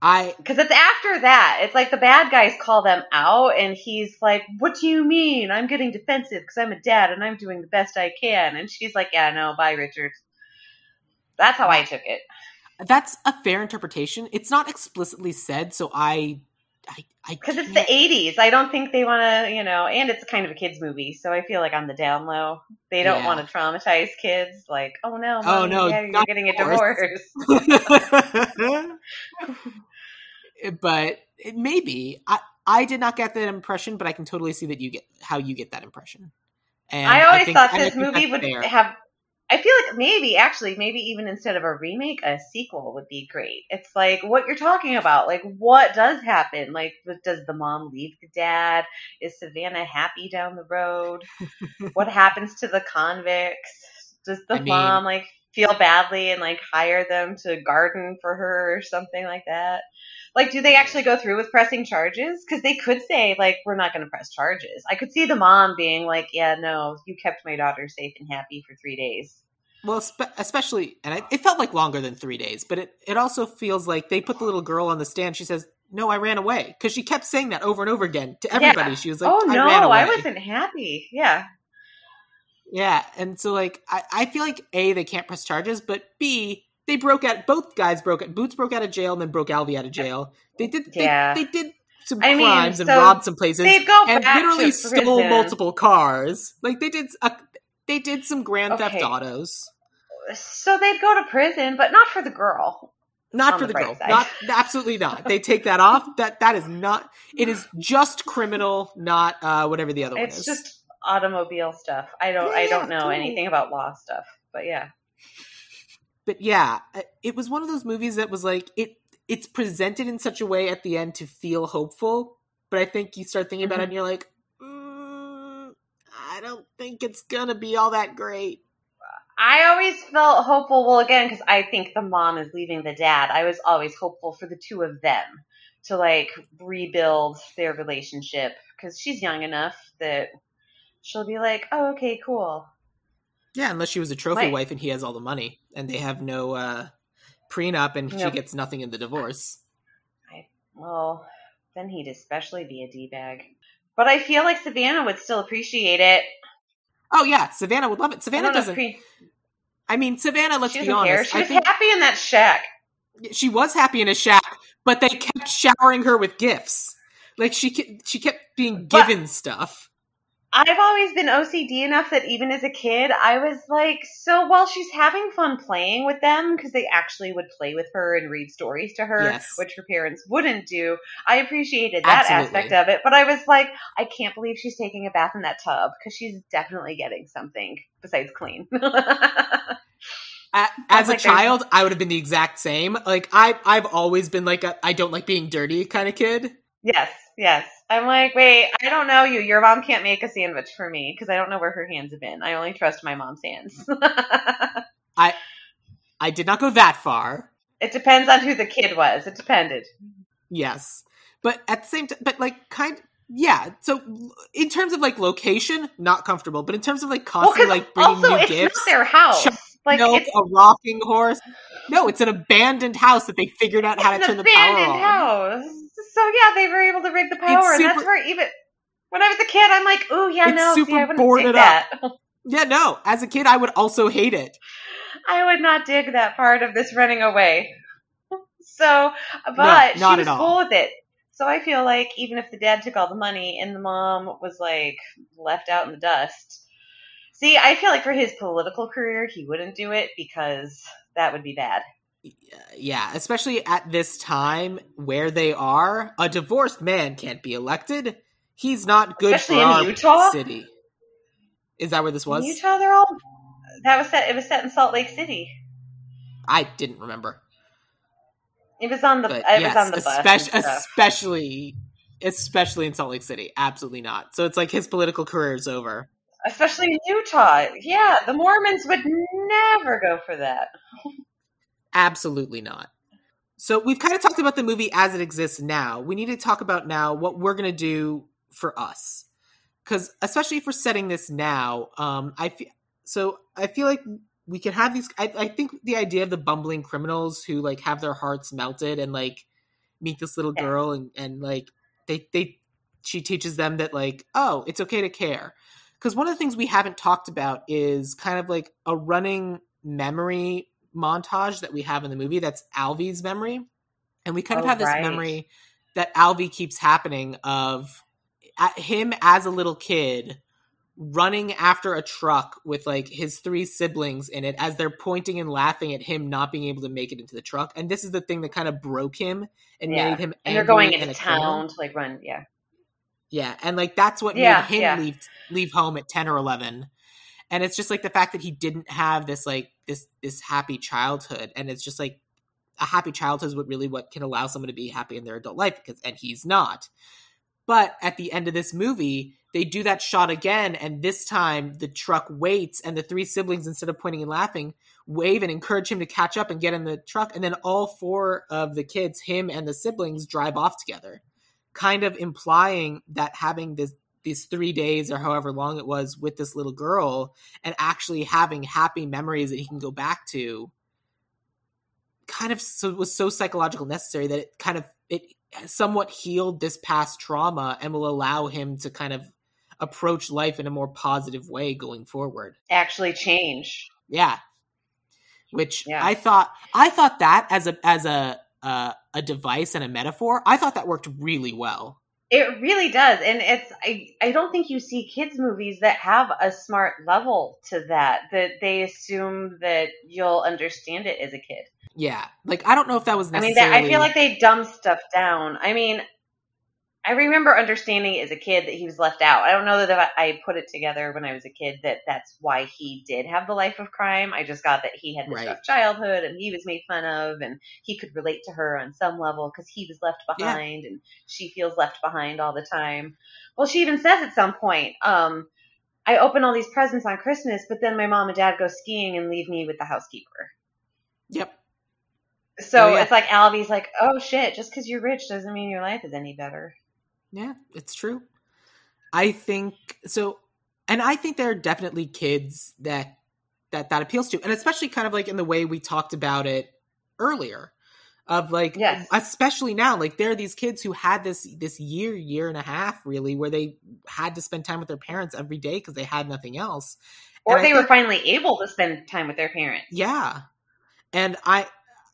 I because it's after that. It's like the bad guys call them out, and he's like, "What do you mean? I'm getting defensive because I'm a dad and I'm doing the best I can." And she's like, "Yeah, no, bye, Richard." That's how I took it. That's a fair interpretation. It's not explicitly said, so I I because it's the '80s. I don't think they want to, you know, and it's kind of a kids movie, so I feel like on the down low, they don't yeah. want to traumatize kids. Like, oh no, oh no, yeah, you're getting a divorce. Eh, but it may. I I did not get that impression, but I can totally see that you get how you get that impression. And I always I think, thought this movie would fair. have I feel like maybe, actually, maybe even instead of a remake, a sequel would be great. It's like what you're talking about. Like, what does happen? Like, does the mom leave the dad? Is Savannah happy down the road? what happens to the convicts? Does the I mean, mom, like, feel badly and, like, hire them to garden for her or something like that? Like, do they actually go through with pressing charges? Because they could say, like, we're not going to press charges. I could see the mom being like, yeah, no, you kept my daughter safe and happy for three days. Well, especially, and it felt like longer than three days, but it, it also feels like they put the little girl on the stand. She says, no, I ran away. Because she kept saying that over and over again to everybody. Yeah. She was like, oh, no, I, I wasn't happy. Yeah. Yeah. And so, like, I, I feel like A, they can't press charges, but B, they broke out. Both guys broke out. Boots broke out of jail and then broke Alvy out of jail. They did. Yeah. They, they did some I crimes mean, and robbed some places. They go and literally stole multiple cars. Like they did. A, they did some grand okay. theft autos. So they'd go to prison, but not for the girl. Not for the, the girl. Side. Not absolutely not. They take that off. That that is not. It is just criminal, not uh, whatever the other it's one is. It's just automobile stuff. I don't. Yeah, I don't know totally. anything about law stuff, but yeah but yeah, it was one of those movies that was like it. It's presented in such a way at the end to feel hopeful, but I think you start thinking mm-hmm. about it and you're like, mm, I don't think it's gonna be all that great. I always felt hopeful. Well, again, because I think the mom is leaving the dad. I was always hopeful for the two of them to like rebuild their relationship because she's young enough that she'll be like, "Oh, okay, cool. Yeah, unless she was a trophy wife and he has all the money, and they have no uh, prenup, and she gets nothing in the divorce. I, well, then he'd especially be a d bag. But I feel like Savannah would still appreciate it. Oh yeah, Savannah would love it. Savannah doesn't. Pre- I mean, Savannah. Let's be honest. Care. She was happy in that shack. She was happy in a shack, but they kept showering her with gifts. Like she she kept being given but, stuff. I've always been OCD enough that even as a kid, I was like, so while she's having fun playing with them, because they actually would play with her and read stories to her, yes. which her parents wouldn't do, I appreciated that Absolutely. aspect of it. But I was like, I can't believe she's taking a bath in that tub, because she's definitely getting something besides clean. as a like child, I would have been the exact same. Like I, I've always been like a I don't like being dirty kind of kid. Yes, yes. I'm like, wait, I don't know you. Your mom can't make a sandwich for me because I don't know where her hands have been. I only trust my mom's hands. I I did not go that far. It depends on who the kid was. It depended. Yes. But at the same time, but like kind yeah. So in terms of like location, not comfortable. But in terms of like constantly well, like bringing also, new it's gifts, not their house. Like no, it's a rocking horse. No, it's an abandoned house that they figured out how to turn the power on. House. So yeah, they were able to rig the power, super, and that's where even when I was a kid, I'm like, oh yeah, no, super see, I wouldn't dig that. yeah, no. As a kid, I would also hate it. I would not dig that part of this running away. So, but no, she was cool with it. So I feel like even if the dad took all the money and the mom was like left out in the dust, see, I feel like for his political career, he wouldn't do it because that would be bad yeah, especially at this time where they are, a divorced man can't be elected. He's not good especially for our Utah? city. Is that where this was? In Utah, they're all that was set. It was set in Salt Lake City. I didn't remember. It was on the. But it yes, was on the especially, bus. Especially, especially in Salt Lake City. Absolutely not. So it's like his political career is over. Especially in Utah. Yeah, the Mormons would never go for that. Absolutely not. So we've kind of talked about the movie as it exists now. We need to talk about now what we're going to do for us. Cuz especially for setting this now, um I feel so I feel like we can have these I, I think the idea of the bumbling criminals who like have their hearts melted and like meet this little girl and and like they they she teaches them that like oh it's okay to care because one of the things we haven't talked about is kind of like a running memory montage that we have in the movie that's alvy's memory and we kind of Oh, have this right. memory that alvy keeps happening of him as a little kid running after a truck with like his three siblings in it as they're pointing and laughing at him not being able to make it into the truck and this is the thing that kind of broke him and Yeah. made him And they're going into town to like run. Yeah. Yeah, and like that's what Yeah, made him yeah. leave leave home at ten or eleven. And it's just like the fact that he didn't have this like this this happy childhood, and it's just like a happy childhood is what really what can allow someone to be happy in their adult life because and he's not. But at the end of this movie, they do that shot again, and this time the truck waits, and the three siblings, instead of pointing and laughing, wave and encourage him to catch up and get in the truck, and then all four of the kids, him and the siblings, drive off together, kind of implying that having this these three days or however long it was with this little girl and actually having happy memories that he can go back to kind of so was so psychological necessary that it kind of it somewhat healed this past trauma and will allow him to kind of approach life in a more positive way going forward. Actually change. Yeah. Which Yeah. I thought I thought that as a as a uh, a device and a metaphor, I thought that worked really well. It really does. And it's I I don't think you see kids movies that have a smart level to that that they assume that you'll understand it as a kid. Yeah. Like I don't know if that was I mean, that, I feel like they dumb stuff down. I mean, I remember understanding as a kid that he was left out. I don't know that I put it together when I was a kid that that's why he did have the life of crime. I just got that he had this Right. rough childhood and he was made fun of and he could relate to her on some level because he was left Yeah. behind and she feels left behind all the time. Well, she even says at some point, um, I open all these presents on Christmas, but then my mom and dad go skiing and leave me with the housekeeper. Yep. So Oh, yeah. it's like Alvy's like, oh shit, just because you're rich doesn't mean your life is any better. Yeah, it's true. I think so and I think there are definitely kids that that that appeals to and especially kind of like in the way we talked about it earlier of like Yes. especially now like there are these kids who had this this year year and a half really where they had to spend time with their parents every day because they had nothing else Or And they were finally able to spend time with their parents. yeah and i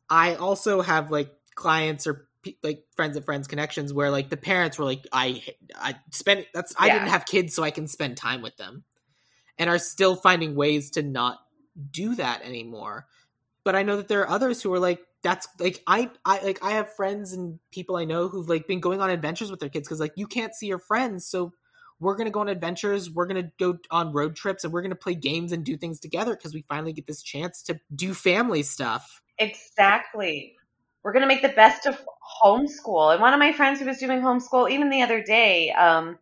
i also have like clients or like friends of friends connections where like the parents were like i i spent that's i Yeah. didn't have kids so i can spend time with them and are still finding ways to not do that anymore but i know that there are others who are like that's like i i like i have friends and people i know who've like been going on adventures with their kids because like you can't see your friends so we're going to go on adventures we're going to go on road trips and we're going to play games and do things together because we finally get this chance to do family stuff Exactly. We're going to make the best of homeschool. And one of my friends who was doing homeschool, even the other day, um,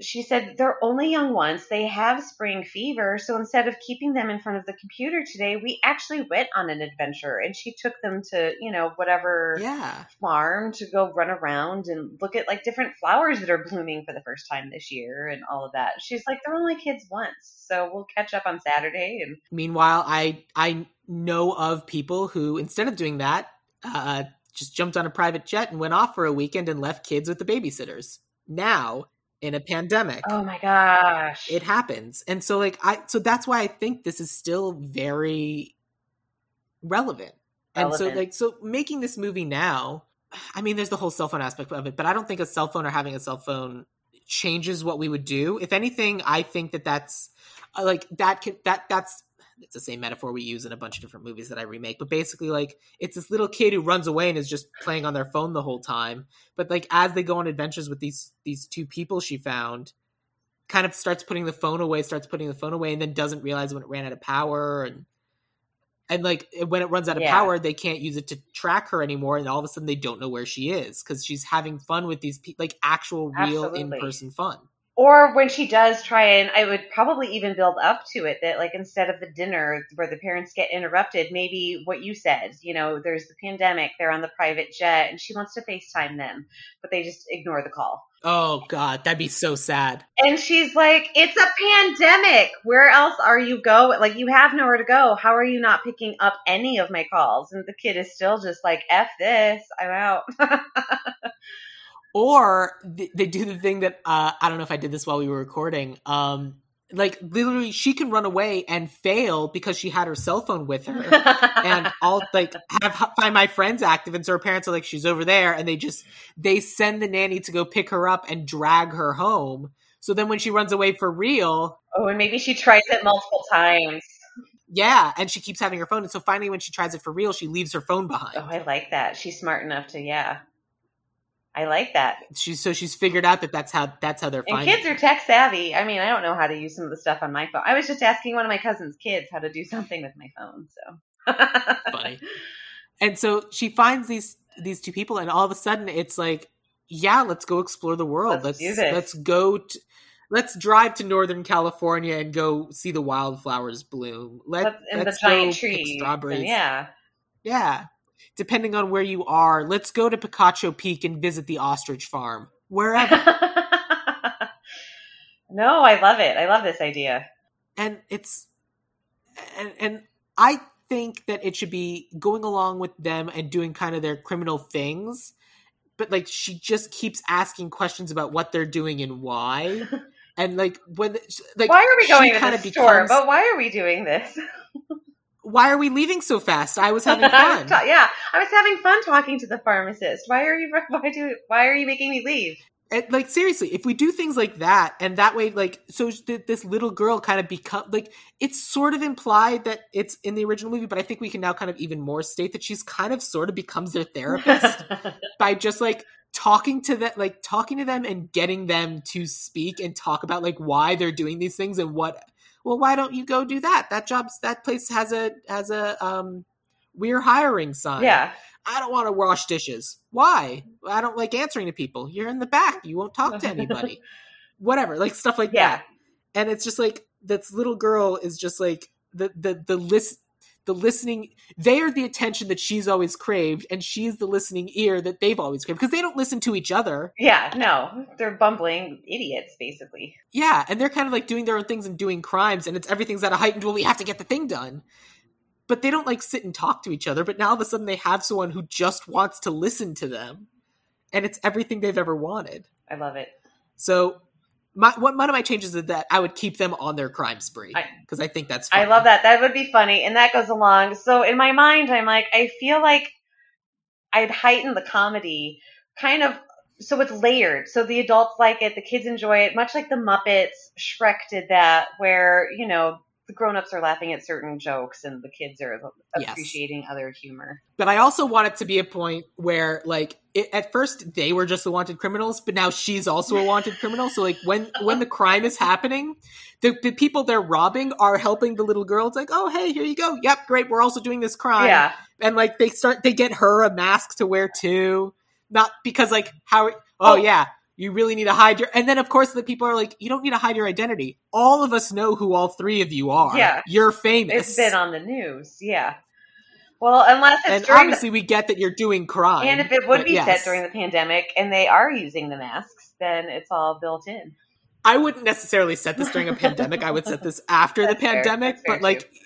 she said they're only young ones. They have spring fever. So instead of keeping them in front of the computer today, we actually went on an adventure and she took them to, you know, whatever yeah farm to go run around and look at like different flowers that are blooming for the first time this year and all of that. She's like, they're only kids once. So we'll catch up on Saturday and Meanwhile, I I know of people who instead of doing that, uh, just jumped on a private jet and went off for a weekend and left kids with the babysitters. Now, in a pandemic, oh my gosh. it happens, and so like I so that's why I think this is still very relevant. And so like so making this movie now, I mean, there's the whole cell phone aspect of it, but I don't think a cell phone or having a cell phone changes what we would do. If anything, I think that that's uh, like that can that that's it's the same metaphor we use in a bunch of different movies that I remake, but basically like it's this little kid who runs away and is just playing on their phone the whole time. But like as they go on adventures with these these two people she found, kind of starts putting the phone away, starts putting the phone away, and then doesn't realize when it ran out of power and and like when it runs out of Yeah. power, they can't use it to track her anymore, and all of a sudden they don't know where she is because she's having fun with these people, like actual real Absolutely. in person fun. Or when she does try and I would probably even build up to it that like instead of the dinner where the parents get interrupted, maybe what you said, you know, there's the pandemic, they're on the private jet and she wants to FaceTime them, but they just ignore the call. Oh god, that'd be so sad. And she's like, "It's a pandemic. Where else are you going? Like you have nowhere to go. How are you not picking up any of my calls?" And the kid is still just like, "F this. I'm out." or they do the thing that uh, I don't know if I did this while we were recording. Um, like literally, she can run away and fail because she had her cell phone with her, and all like have find my friends active, and so her parents are like, she's over there, and they just they send the nanny to go pick her up and drag her home. So then when she runs away for real, oh, and maybe she tries it multiple times. Yeah, and she keeps having her phone, and so finally, when she tries it for real, she leaves her phone behind. Oh, I like that. She's smart enough to yeah I like that. She's so she's figured out that that's how that's how they're. And kids are tech savvy. I mean, I don't know how to use some of the stuff on my phone. I was just asking one of my cousin's kids how to do something with my phone. So funny. And so she finds these these two people, and all of a sudden it's like, yeah, let's go explore the world. Let's let's, let's go. To, let's drive to Northern California and go see the wildflowers bloom. Let, and let's the giant trees. Strawberries. And yeah. Yeah depending on where you are, let's go to Picacho Peak and visit the ostrich farm. Wherever. no, I love it. I love this idea. And it's and, and I think that it should be going along with them and doing kind of their criminal things. But like she just keeps asking questions about what they're doing and why. and like when like why are we going to the store? Becomes, but why are we doing this? why are we leaving so fast? I was having fun. yeah, I was having fun talking to the pharmacist. Why are you? Why do? Why are you making me leave? And, like seriously, if we do things like that, and that way, like, so th- this little girl kind of become like it's sort of implied that it's in the original movie, but I think we can now kind of even more state that she's kind of sort of becomes their therapist by just like talking to them, like talking to them and getting them to speak and talk about like why they're doing these things and what well why don't you go do that? That job's that place has a has a um we're hiring sign. Yeah. I don't want to wash dishes. Why? I don't like answering to people. You're in the back. You won't talk to anybody. Whatever like stuff like yeah. that. And it's just like this little girl is just like the the the list the listening they are the attention that she's always craved and she's the listening ear that they've always craved because they don't listen to each other. Yeah no they're bumbling idiots basically. Yeah and they're kind of like doing their own things and doing crimes and it's everything's at a heightened well we have to get the thing done. But they don't like sit and talk to each other but now all of a sudden they have someone who just wants to listen to them and it's everything they've ever wanted. I love it. So my one, one of my changes is that I would keep them on their crime spree because I, I, think that's. Funny. I love that. That would be funny, and that goes along. So in my mind, I'm like, I feel like I'd heighten the comedy, kind of. So it's layered. So the adults like it, the kids enjoy it, much like the Muppets. Shrek did that, where you know the grown-ups are laughing at certain jokes and the kids are appreciating yes. other humor. But i also want it to be a point where like it, at first they were just the wanted criminals but now she's also a wanted criminal. So like when when the crime is happening the, the people they're robbing are helping the little girl. It's like oh hey here you go. Yep great. We're also doing this crime. Yeah. And like they start they get her a mask to wear too. Not because like how oh, oh. yeah you really need to hide your and then of course the people are like you don't need to hide your identity. All of us know who all three of you are. Yeah. You're famous. It's been on the news. Yeah. Well unless it's and obviously the, we get that you're doing crime and if it would be yes. set during the pandemic and they are using the masks then it's all built in. I wouldn't necessarily set this during a pandemic. I would set this after the pandemic but like too.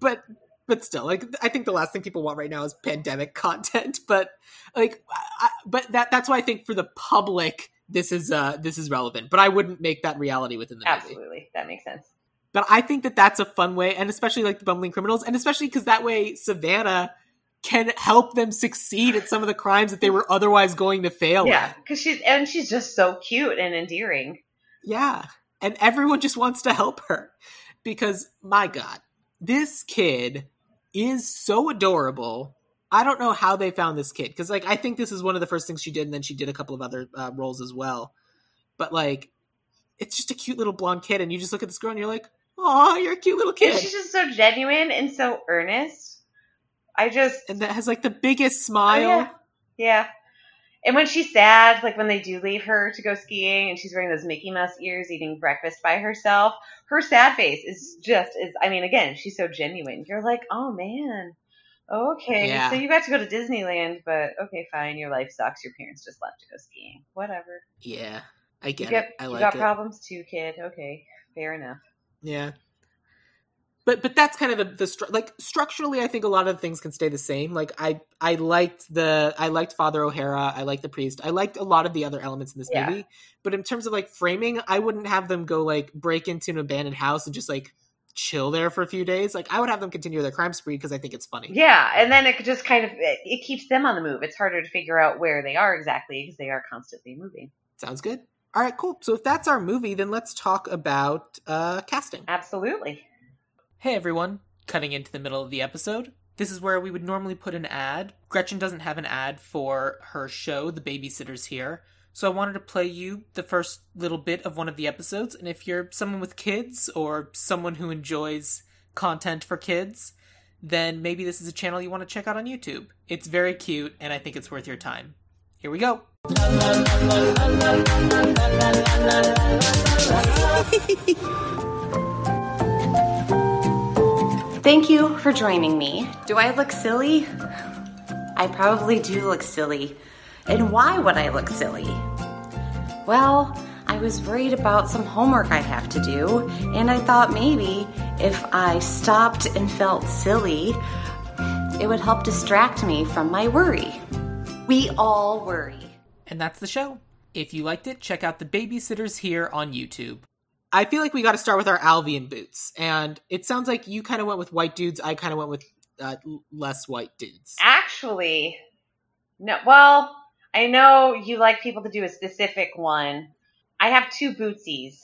but but still like i think the last thing people want right now is pandemic content but like I, but that that's why i think for the public this is uh this is relevant. But I wouldn't make that reality within the movie. Absolutely, that makes sense. But I think that that's a fun way, and especially like the bumbling criminals, and especially because that way Savannah can help them succeed at some of the crimes that they were otherwise going to fail. Yeah, because she's and she's just so cute and endearing. Yeah, and everyone just wants to help her because my God, this kid is so adorable I don't know how they found this kid because like I think this is one of the first things she did, and then she did a couple of other uh, roles as well. But like, it's just a cute little blonde kid, and you just look at this girl and you're like, "Oh, you're a cute little kid." she's just so genuine and so earnest. I just and that has like the biggest smile. Oh, yeah. yeah. And when she's sad, like when they do leave her to go skiing and she's wearing those Mickey Mouse ears eating breakfast by herself, her sad face is just is I mean, again, she's so genuine. You're like, oh man. Okay. Yeah. So you got to go to Disneyland, but okay, fine, your life sucks. Your parents just left to go skiing. Whatever. Yeah, I You get get it. I you like got it. problems too, kid. Okay. Fair enough. Yeah. But but that's kind of the, the stru- like structurally I think a lot of things can stay the same. Like I I liked the I liked Father O'Hara, I liked the priest. I liked a lot of the other elements in this Yeah. movie. But in terms of like framing, I wouldn't have them go like break into an abandoned house and just like chill there for a few days. Like I would have them continue their crime spree because I think it's funny. Yeah, and then it just kind of it, it keeps them on the move. It's harder to figure out where they are exactly because they are constantly moving. Sounds good. All right, cool. So if that's our movie, then let's talk about uh casting. Absolutely. Hey everyone, cutting into the middle of the episode. This is where we would normally put an ad. Gretchen doesn't have an ad for her show, The Babysitter's Here. So I wanted to play you the first little bit of one of the episodes. And if you're someone with kids or someone who enjoys content for kids, then maybe this is a channel you want to check out on YouTube. It's very cute and I think it's worth your time. Here we go. Thank you for joining me. Do I look silly? I probably do look silly. And why would I look silly? Well, I was worried about some homework I have to do, and I thought maybe if I stopped and felt silly, it would help distract me from my worry. We all worry. And that's the show. If you liked it, check out The Babysitters Here on YouTube. I feel like we got to start with our Alvy and boots. And it sounds like you kind of went with white dudes. I kind of went with uh, less white dudes. Actually, no. Well, I know you like people to do a specific one. I have two bootsies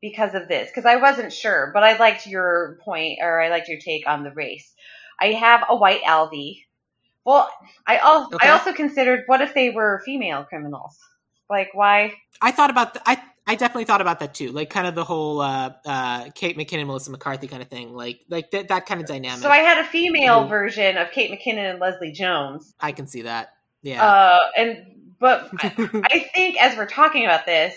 because of this because I wasn't sure, but I liked your point or I liked your take on the race. I have a white Alvy. Well, I also Okay. I also considered what if they were female criminals? Like why? I thought about th- I I definitely thought about that too. Like kind of the whole uh, uh, Kate McKinnon, Melissa McCarthy kind of thing. Like like that that kind of dynamic. So I had a female Mhm. version of Kate McKinnon and Leslie Jones. I can see that. Yeah. Uh, and but I, I think as we're talking about this,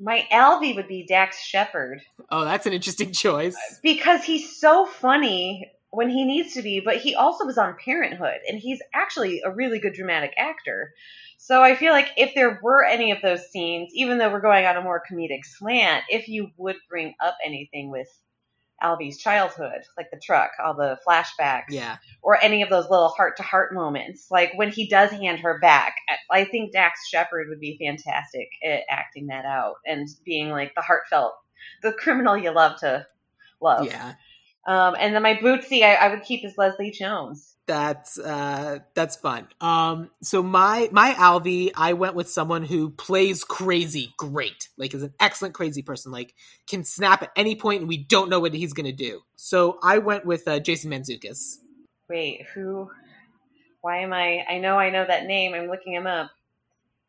my Alvy would be Dax Shepard oh, that's an interesting choice. because he's so funny when he needs to be, but he also was on Parenthood, and he's actually a really good dramatic actor. So I feel like if there were any of those scenes, even though we're going on a more comedic slant, if you would bring up anything with Alvy's childhood, like the truck, all the flashbacks, Yeah. or any of those little heart to heart moments, like when he does hand her back. I think Dax Shepard would be fantastic at acting that out and being like the heartfelt, the criminal you love to love. Yeah. Um, and then my bootsy, I, I would keep as Leslie Jones. That's uh that's fun. Um so my my Alvy, I went with someone who plays crazy great. Like is an excellent crazy person. Like can snap at any point and we don't know what he's going to do. So I went with uh, Jason Mantzoukas. Wait, who? Why am I? I know I know that name. I'm looking him up.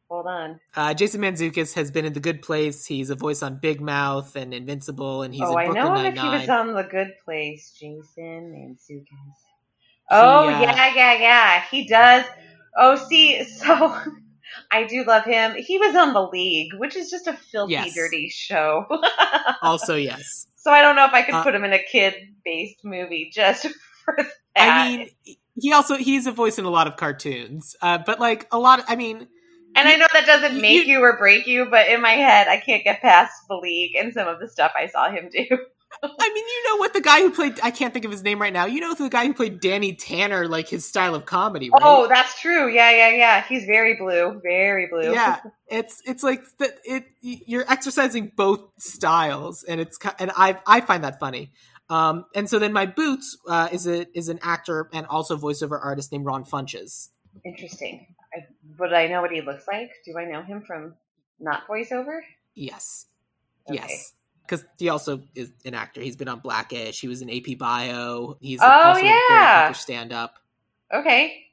Hold on. Uh, Jason Mantzoukas has been in The Good Place. He's a voice on Big Mouth and Invincible, and he's oh, in I know him if he was on The Good Place. Jason Mantzoukas. Oh uh, yeah, yeah, yeah. He does. Oh, see, so I do love him. He was on The League, which is just a filthy, Yes. dirty show. Also, yes. so I don't know if I could Uh, put him in a kid-based movie just for that. I mean, he also he's a voice in a lot of cartoons, uh, but like a lot. Of, I mean, And I know that doesn't make You- you or break you, but in my head, I can't get past the league and some of the stuff I saw him do. I mean, you know what the guy who played I can't think of his name right now. You know the guy who played Danny Tanner, like his style of comedy, right? Oh, that's true. Yeah, yeah, yeah. He's very blue, very blue. yeah. It's it's like that. It you're exercising both styles, and it's and I I find that funny. Um, and so then my boots uh, is a is an actor and also voiceover artist named Ron Funches. Interesting. I, would I know what he looks like? Do I know him from not voiceover? Yes, Okay. yes, because he also is an actor. He's been on Blackish. He was in AP Bio. He's Oh, also a yeah. accomplished stand-up. Okay.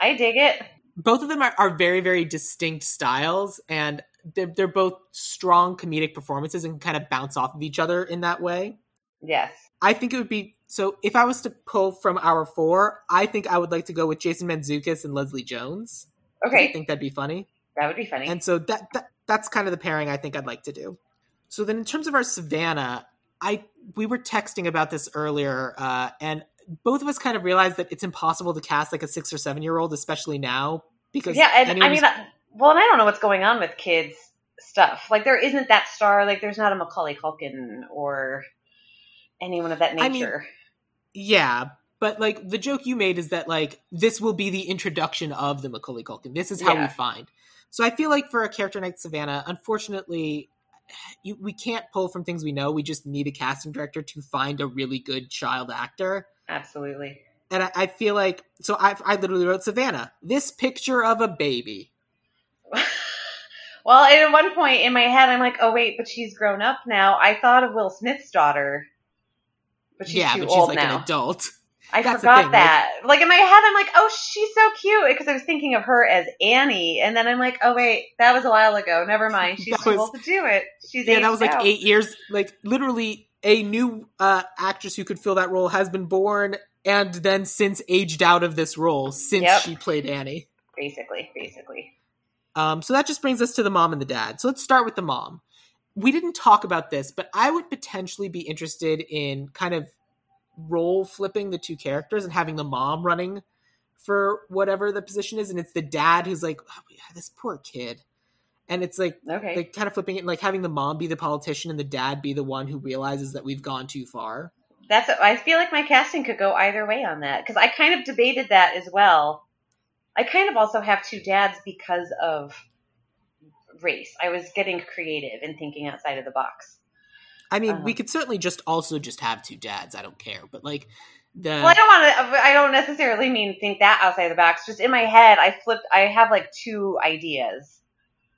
I dig it. both of them are, are very very distinct styles and they're, they're both strong comedic performances and kind of bounce off of each other in that way Yes. i think it would be so if i was to pull from our four i think i would like to go with jason mantzoukas and leslie jones Okay. I think that'd be funny. That would be funny. And so that, that that's kind of the pairing I think I'd like to do. So then, in terms of our Savannah, I we were texting about this earlier, uh, and both of us kind of realized that it's impossible to cast like a six or seven year old, especially now, because yeah, and I mean, uh, well, and I don't know what's going on with kids stuff. Like there isn't that star. Like there's not a Macaulay Culkin or anyone of that I mean, nature. yeah. But like the joke you made is that like this will be the introduction of the Macaulay Culkin. This is how we find. So I feel like for a character like Savannah, unfortunately, you, we can't pull from things we know. We just need a casting director to find a really good child actor. Absolutely. and I, I feel like so I I literally wrote Savannah. This picture of a baby. well, and at one point in my head, I'm like, oh wait, but she's grown up now. I thought of Will Smith's daughter, but she's yeah, too but she's old like now. an adult. I That's forgot thing, that. Like, in my head, I'm like, oh, she's so cute because I was thinking of her as Annie, and then I'm like, oh wait, that was a while ago. Never mind. She's was- old to do it. She's Yeah, that was like out. eight years. Like literally, a new uh, actress who could fill that role has been born, and then since aged out of this role since Yep. she played Annie. Basically, basically. Um, so that just brings us to the mom and the dad. So let's start with the mom. We didn't talk about this, but I would potentially be interested in kind of role flipping the two characters and having the mom running for whatever the position is, and it's the dad who's like, oh, yeah, this poor kid. And it's like Okay. like kind of flipping it and like having the mom be the politician and the dad be the one who realizes that we've gone too far. That's. I feel like my casting could go either way on that because I kind of debated that as well. I kind of also have two dads because of race. I was getting creative and thinking outside of the box. I mean, Uh-huh. we could certainly just also just have two dads. I don't care, but like the Well, I don't want to. I don't necessarily mean think that outside the box. Just in my head, I flipped. I have like two ideas.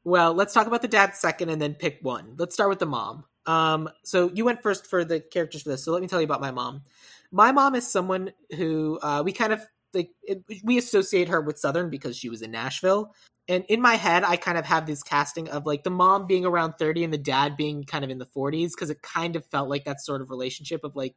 Well, let's talk about the dad second and then pick one. Let's start with the mom. Um, so you went first for the characters for this. So let me tell you about my mom. My mom is someone who uh, we kind of like it, we associate her with Southern because she was in Nashville. And in my head, I kind of have this casting of like the mom being around 30 and the dad being kind of in the 40s because it kind of felt like that sort of relationship of like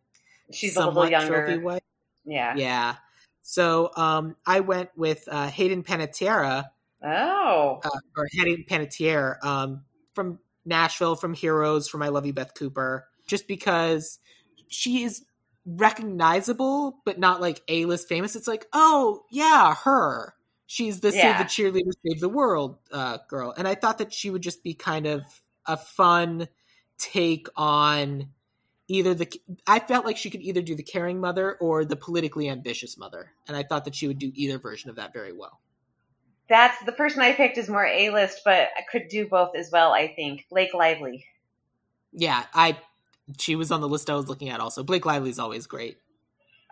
She's a little younger. trophy wife. Yeah. Yeah. So um, I went with uh, Hayden Panettiere, Oh. uh, or Hayden Panettiere um, from Nashville, from Heroes, from I Love You, Beth Cooper, just because she is recognizable, but not like A list famous. It's like, oh, yeah, her. She's the Yeah. Save the Cheerleader, Save the World uh, girl. And I thought that she would just be kind of a fun take on either the I felt like she could either do the caring mother or the politically ambitious mother, and I thought that she would do either version of that very well. That's the person I picked is more A list, but I could do both as well. I think Blake Lively. Yeah, I she was on the list I was looking at also. Blake Lively's always great.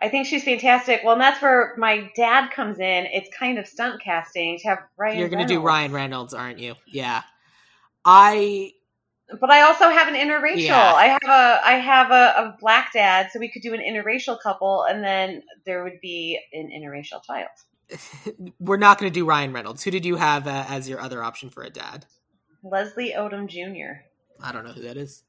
I think she's fantastic. Well, and that's where my dad comes in. It's kind of stunt casting to have Ryan. You're going to do Ryan Reynolds, aren't you? Yeah. I But I also have an interracial. Yeah. I have a I have a, a black dad, so we could do an interracial couple, and then there would be an interracial child. we're not going to do Ryan Reynolds. Who did you have uh, as your other option for a dad? Leslie Odom Jr. I don't know who that is.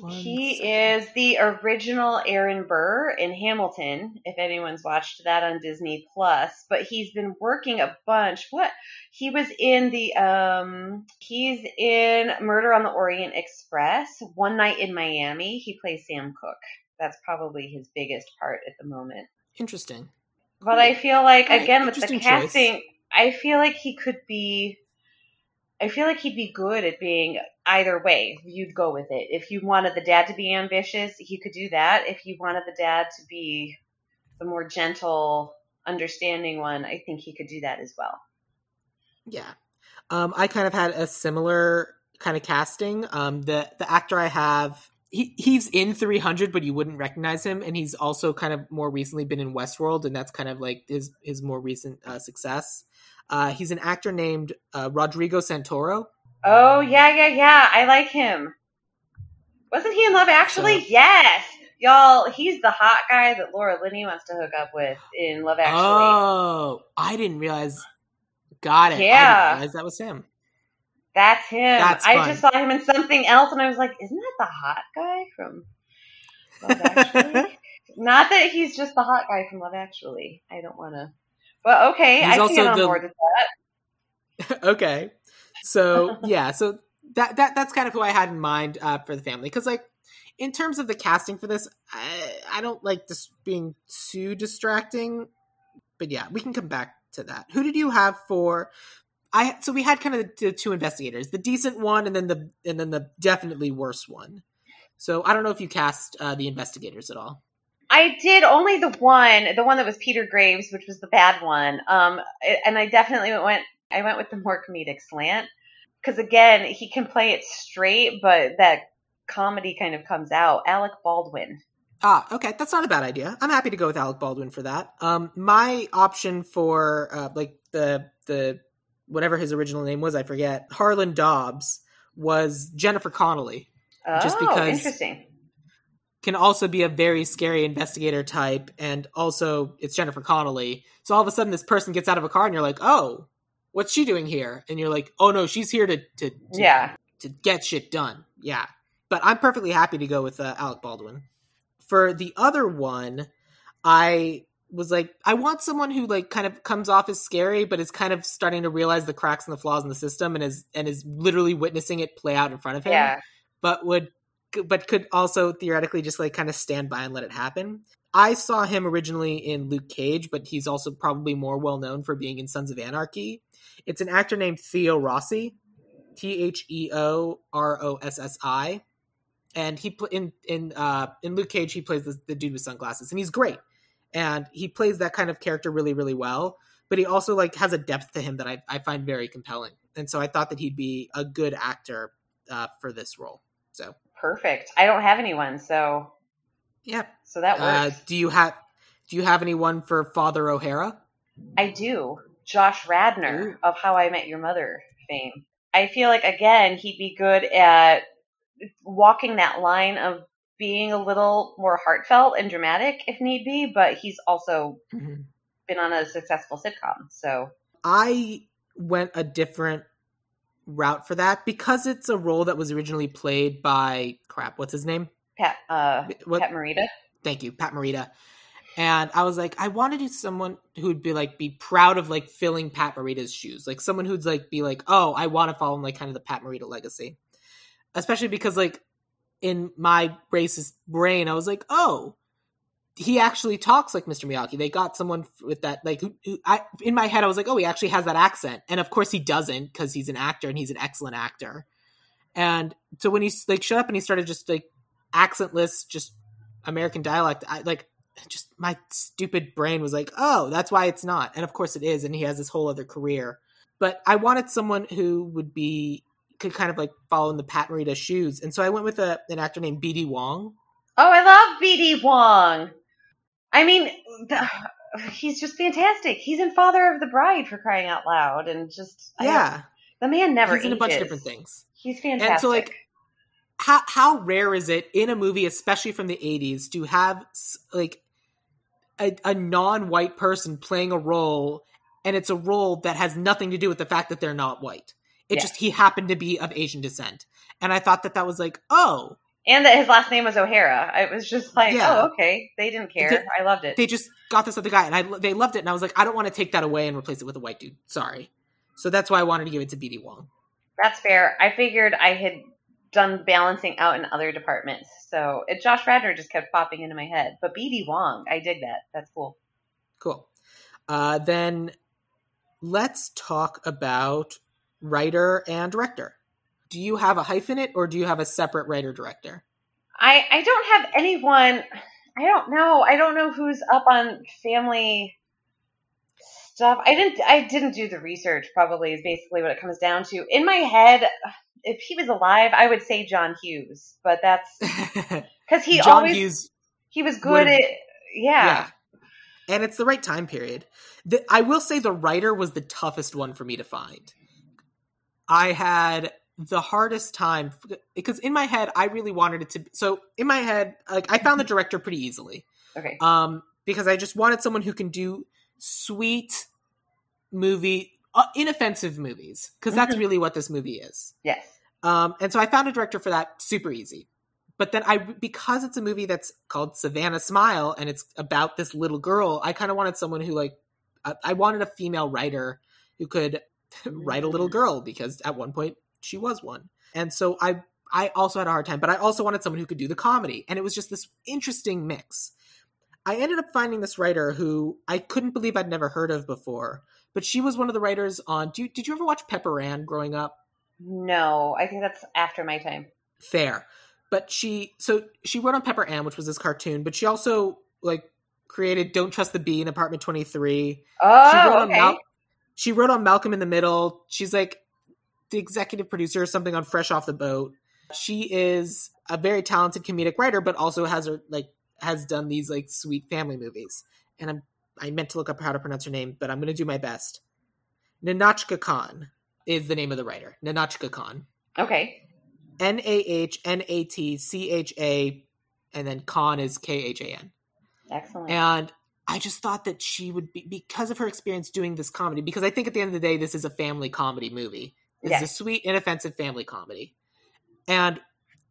One He second. is the original Aaron Burr in Hamilton, if anyone's watched that on Disney Plus. But he's been working a bunch. What? He was in the um he's in Murder on the Orient Express, One Night in Miami. He plays Sam Cooke. That's probably his biggest part at the moment. interesting. But I feel like again with the interesting choice. casting, I feel like he could be. I feel like he'd be good at being either way. You'd go with it. If you wanted the dad to be ambitious, he could do that. If you wanted the dad to be the more gentle, understanding one, I think he could do that as well. Yeah. Um, I kind of had a similar kind of casting. Um, the the actor I have, he he's in 300, but you wouldn't recognize him, and he's also kind of more recently been in Westworld, and that's kind of like his his more recent uh, success. Uh, he's an actor named uh, Rodrigo Santoro. Oh yeah, yeah, yeah. I like him. Wasn't he in Love Actually? So- yes. Y'all, he's the hot guy that Laura Linney wants to hook up with in Love Actually. Oh, I didn't realize. Got it. I Yeah. didn't realize that was him. That's him. That's I just saw him in something else, and I was like, "Isn't that the hot guy from Love Actually?" Not that he's just the hot guy from Love Actually. I don't want to, but okay, He's I can get on the- board with that. okay. So yeah, so that that that's kind of who I had in mind uh, for the family because like in terms of the casting for this, I, I don't like this being too distracting, but yeah, we can come back to that. Who did you have for? I so we had kind of the, the two investigators, the decent one, and then the and then the definitely worse one. So I don't know if you cast uh, the investigators at all. I did only the one, the one that was Peter Graves, which was the bad one. Um, and I definitely went, I went with the more comedic slant because again, he can play it straight, but that comedy kind of comes out. Alec Baldwin. Ah, okay, that's not a bad idea. I'm happy to go with Alec Baldwin for that. Um, my option for uh, like the the whatever his original name was, I forget. Harland Dobbs was Jennifer Connelly. Oh, just because interesting. Can also be a very scary investigator type, and also it's Jennifer Connelly. So all of a sudden, this person gets out of a car, and you're like, "Oh, what's she doing here?" And you're like, "Oh no, she's here to to, to yeah to get shit done." Yeah, but I'm perfectly happy to go with uh, Alec Baldwin. For the other one, I was like, I want someone who like kind of comes off as scary, but is kind of starting to realize the cracks and the flaws in the system, and is and is literally witnessing it play out in front of him. Yeah. But would but could also theoretically just like kind of stand by and let it happen. I saw him originally in Luke Cage, but he's also probably more well known for being in Sons of Anarchy. It's an actor named Theo Rossi, T H E O R O S S I and he in in uh, in Luke Cage he plays the, the dude with sunglasses, and he's great, and he plays that kind of character really really well. But he also like has a depth to him that I, I find very compelling, and so I thought that he'd be a good actor uh, for this role. So perfect. I don't have anyone, so yeah. So that uh, works. Uh, do you have Do you have anyone for Father O'Hara? I do. Josh Radnor Ooh. of How I Met Your Mother fame. I feel like again he'd be good at walking that line of being a little more heartfelt and dramatic if need be, but he's also mm-hmm. been on a successful sitcom. So I went a different route for that because it's a role that was originally played by crap, what's his name? Pat uh what? Pat Morita. Thank you, Pat Morita. And I was like, I want to do someone who'd be like be proud of like filling Pat Morita's shoes. Like someone who'd like be like, oh, I want to follow in like kind of the Pat Morita legacy especially because like in my racist brain, I was like, oh, he actually talks like Mr. Miyagi. They got someone with that, like, who, who, I, in my head, I was like, oh, he actually has that accent. And of course he doesn't because he's an actor and he's an excellent actor. And so when he like shut up and he started just like accentless, just American dialect, I like just my stupid brain was like, oh, that's why it's not. And of course it is. And he has this whole other career. But I wanted someone who would be could kind of like follow in the Pat Morita shoes. And so I went with a, an actor named BD Wong. Oh, I love BD Wong. I mean, the, he's just fantastic. He's in Father of the Bride for crying out loud, and just yeah, the man never. He's in a bunch of different things. He's fantastic. And so, like, how how rare is it in a movie, especially from the '80s, to have like a, a non-white person playing a role, and it's a role that has nothing to do with the fact that they're not white. It yeah. just he happened to be of Asian descent, and I thought that that was like, oh, and that his last name was O'Hara. It was just like, yeah. oh, okay, they didn't care. They, I loved it. They just got this other guy, and I they loved it, and I was like, I don't want to take that away and replace it with a white dude. Sorry. So that's why I wanted to give it to BD Wong. That's fair. I figured I had done balancing out in other departments, so it, Josh Radnor just kept popping into my head. But BD Wong, I dig that. That's cool. Cool. Uh, then let's talk about writer and director. Do you have a hyphenate or do you have a separate writer director? I I don't have anyone. I don't know. I don't know who's up on family stuff. I didn't I didn't do the research probably is basically what it comes down to. In my head, if he was alive, I would say John Hughes, but that's cuz he John always Hughes he was good at yeah. yeah. And it's the right time period. The, I will say the writer was the toughest one for me to find. I had the hardest time because in my head I really wanted it to. So in my head, like I found the director pretty easily. Okay. Um, because I just wanted someone who can do sweet movie, uh, inoffensive movies, because that's mm-hmm. really what this movie is. Yes. Um, and so I found a director for that super easy. But then I, because it's a movie that's called Savannah Smile and it's about this little girl, I kind of wanted someone who like, I, I wanted a female writer who could write a little girl because at one point she was one. And so I I also had a hard time, but I also wanted someone who could do the comedy. And it was just this interesting mix. I ended up finding this writer who I couldn't believe I'd never heard of before, but she was one of the writers on. Do you, did you ever watch Pepper Ann growing up? No, I think that's after my time. Fair, but she so she wrote on Pepper Ann, which was this cartoon, but she also like created Don't Trust the Bee in Apartment Twenty Three. Oh, she wrote okay. on Mal- she wrote on Malcolm in the Middle. She's like the executive producer or something on Fresh Off the Boat. She is a very talented comedic writer, but also has her like has done these like sweet family movies. And I'm I meant to look up how to pronounce her name, but I'm going to do my best. Nahnatchka Khan is the name of the writer. Nahnatchka Khan. okay. N A H N A T C H A, and then Khan is K H A N. Excellent. And I just thought that she would be because of her experience doing this comedy. Because I think at the end of the day, this is a family comedy movie. This is a sweet, inoffensive family comedy. And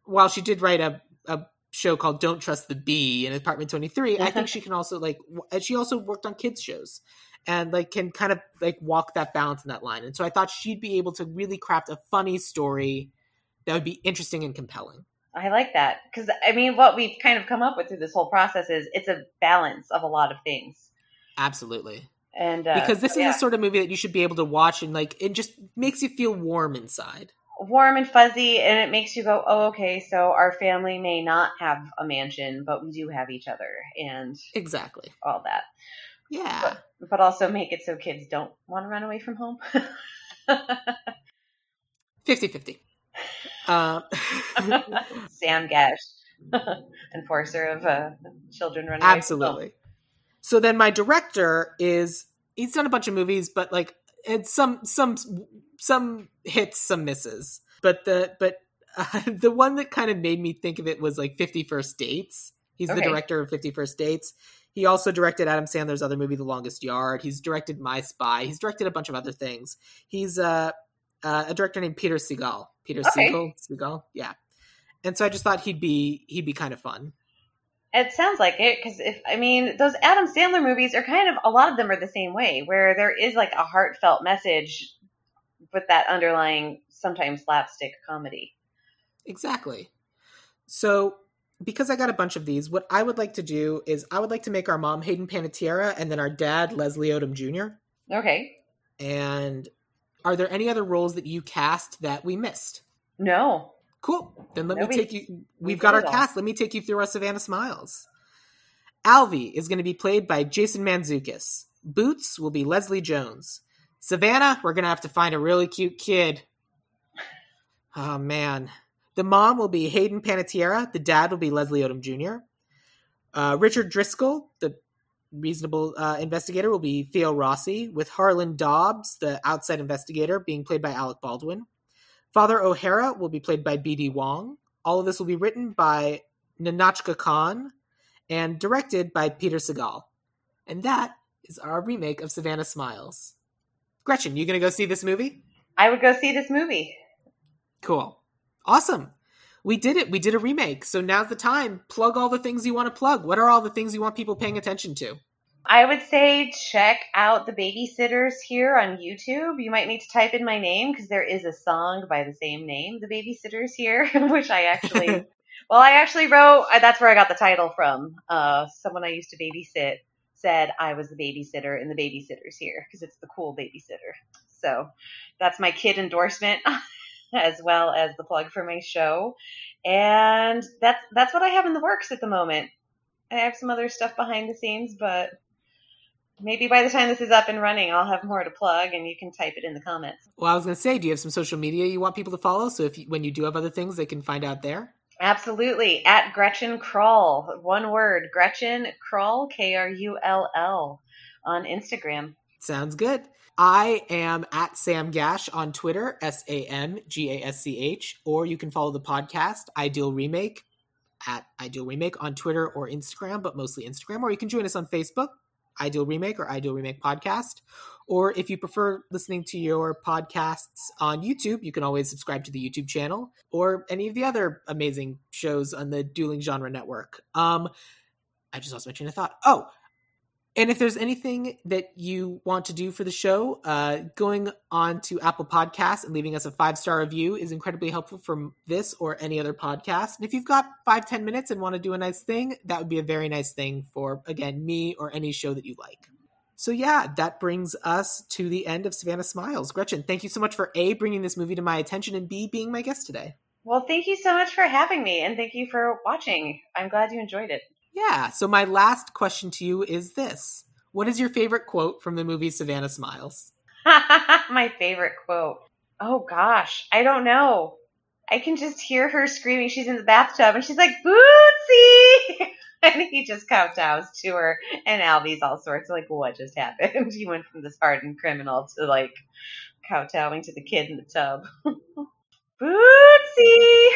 while she did write a, a show called "Don't Trust the Bee" in Apartment Twenty Three, I think uh-huh. she can also like. and She also worked on kids shows, and like can kind of like walk that balance in that line. And so I thought she'd be able to really craft a funny story that would be interesting and compelling. I like that because I mean, what we've kind of come up with through this whole process is it's a balance of a lot of things, Absolutely. And uh, because this is yeah, the sort of movie that you should be able to watch and like it just makes you feel warm inside. warm and fuzzy, and it makes you go, "Oh, okay." So our family may not have a mansion, but we do have each other, and Exactly. all that. Yeah. But also make it so kids don't want to run away from home. 50-50. Uh, Sam Gasch, enforcer of uh, children running away from home. absolutely. So then my director is he's done a bunch of movies, but like it's some some some hits, some misses. But the but uh, the one that kind of made me think of it was like Fifty First Dates. He's the director of Fifty First Dates. He also directed Adam Sandler's other movie, The Longest Yard. He's directed My Spy. He's directed a bunch of other things. He's uh, uh, a director named Peter Segal. Peter Okay. Siegel. Segal, yeah. And so I just thought he'd be he'd be kind of fun. It sounds like it because if I mean those Adam Sandler movies are kind of a lot of them are the same way where there is like a heartfelt message with that underlying sometimes slapstick comedy. Exactly. So, because I got a bunch of these, what I would like to do is I would like to make our mom Hayden Panettiere and then our dad Leslie Odom Jr. Okay, And are there any other roles that you cast that we missed? no, Cool. Then let No, me we- take you. we We've got our cast. Let me take you through our Savannah Smiles. Alvy is going to be played by Jason Mantzoukas. Boots will be Leslie Jones. Savannah, we're going to have to find a really cute kid. Oh, man. The mom will be Hayden Panettiere. The dad will be Leslie Odom Jr. Uh, Richard Driscoll, the reasonable uh, investigator, will be Theo Rossi, with Harland Dobbs, the outside investigator, being played by Alec Baldwin. Father O'Hara will be played by B.D. Wong. All of this will be written by Nahnatchka Khan and directed by Peter Segal. And that is our remake of Savannah Smiles. Gretchen, you gonna go see this movie? I would go see this movie. Cool. Awesome. We did it. We did a remake. So now's the time. Plug all the things you want to plug. What are all the things you want people paying attention to? I would say check out the babysitters here on YouTube. You might need to type in my name because there is a song by the same name, The Babysitters here, which I actually, well, I actually wrote, uh, that's where I got the title from. Uh, someone I used to babysit said I was the babysitter in The Babysitters here because it's the cool babysitter. So that's my kid endorsement as well as the plug for my show. And that's, that's what I have in the works at the moment. I have some other stuff behind the scenes, but maybe by the time this is up and running, I'll have more to plug, and you can type it in the comments. Well, I was going to say, do you have some social media you want people to follow? So if you, when you do have other things, they can find out there. Absolutely, at Gretchen Krull, one word, Gretchen Krull, K R U L L, on Instagram. Sounds good. I am at Sam Gasch on Twitter, S A M G A S C H, or you can follow the podcast Ideal Remake at Ideal Remake on Twitter or Instagram, but mostly Instagram, or you can join us on Facebook, Ideal Remake or Ideal Remake Podcast. Or if you prefer listening to your podcasts on YouTube, you can always subscribe to the YouTube channel or any of the other amazing shows on the Dueling Genre Network. Um, I just lost my train of thought. Oh, And if there's anything that you want to do for the show, uh, going on to Apple Podcasts and leaving us a five star review is incredibly helpful for this or any other podcast. And if you've got five, ten minutes and want to do a nice thing, that would be a very nice thing for, again, me or any show that you like. So, yeah, that brings us to the end of Savannah Smiles. Gretchen, thank you so much for A, bringing this movie to my attention, and B, being my guest today. Well, thank you so much for having me, and thank you for watching. I'm glad you enjoyed it. Yeah. So my last question to you is this: What is your favorite quote from the movie Savannah Smiles? my favorite quote. Oh gosh, I don't know. I can just hear her screaming. She's in the bathtub and she's like, Bootsy! and he just kowtows to her. And Alvy's all sorts of like, what just happened? he went from this hardened criminal to like kowtowing to the kid in the tub. Bootsy!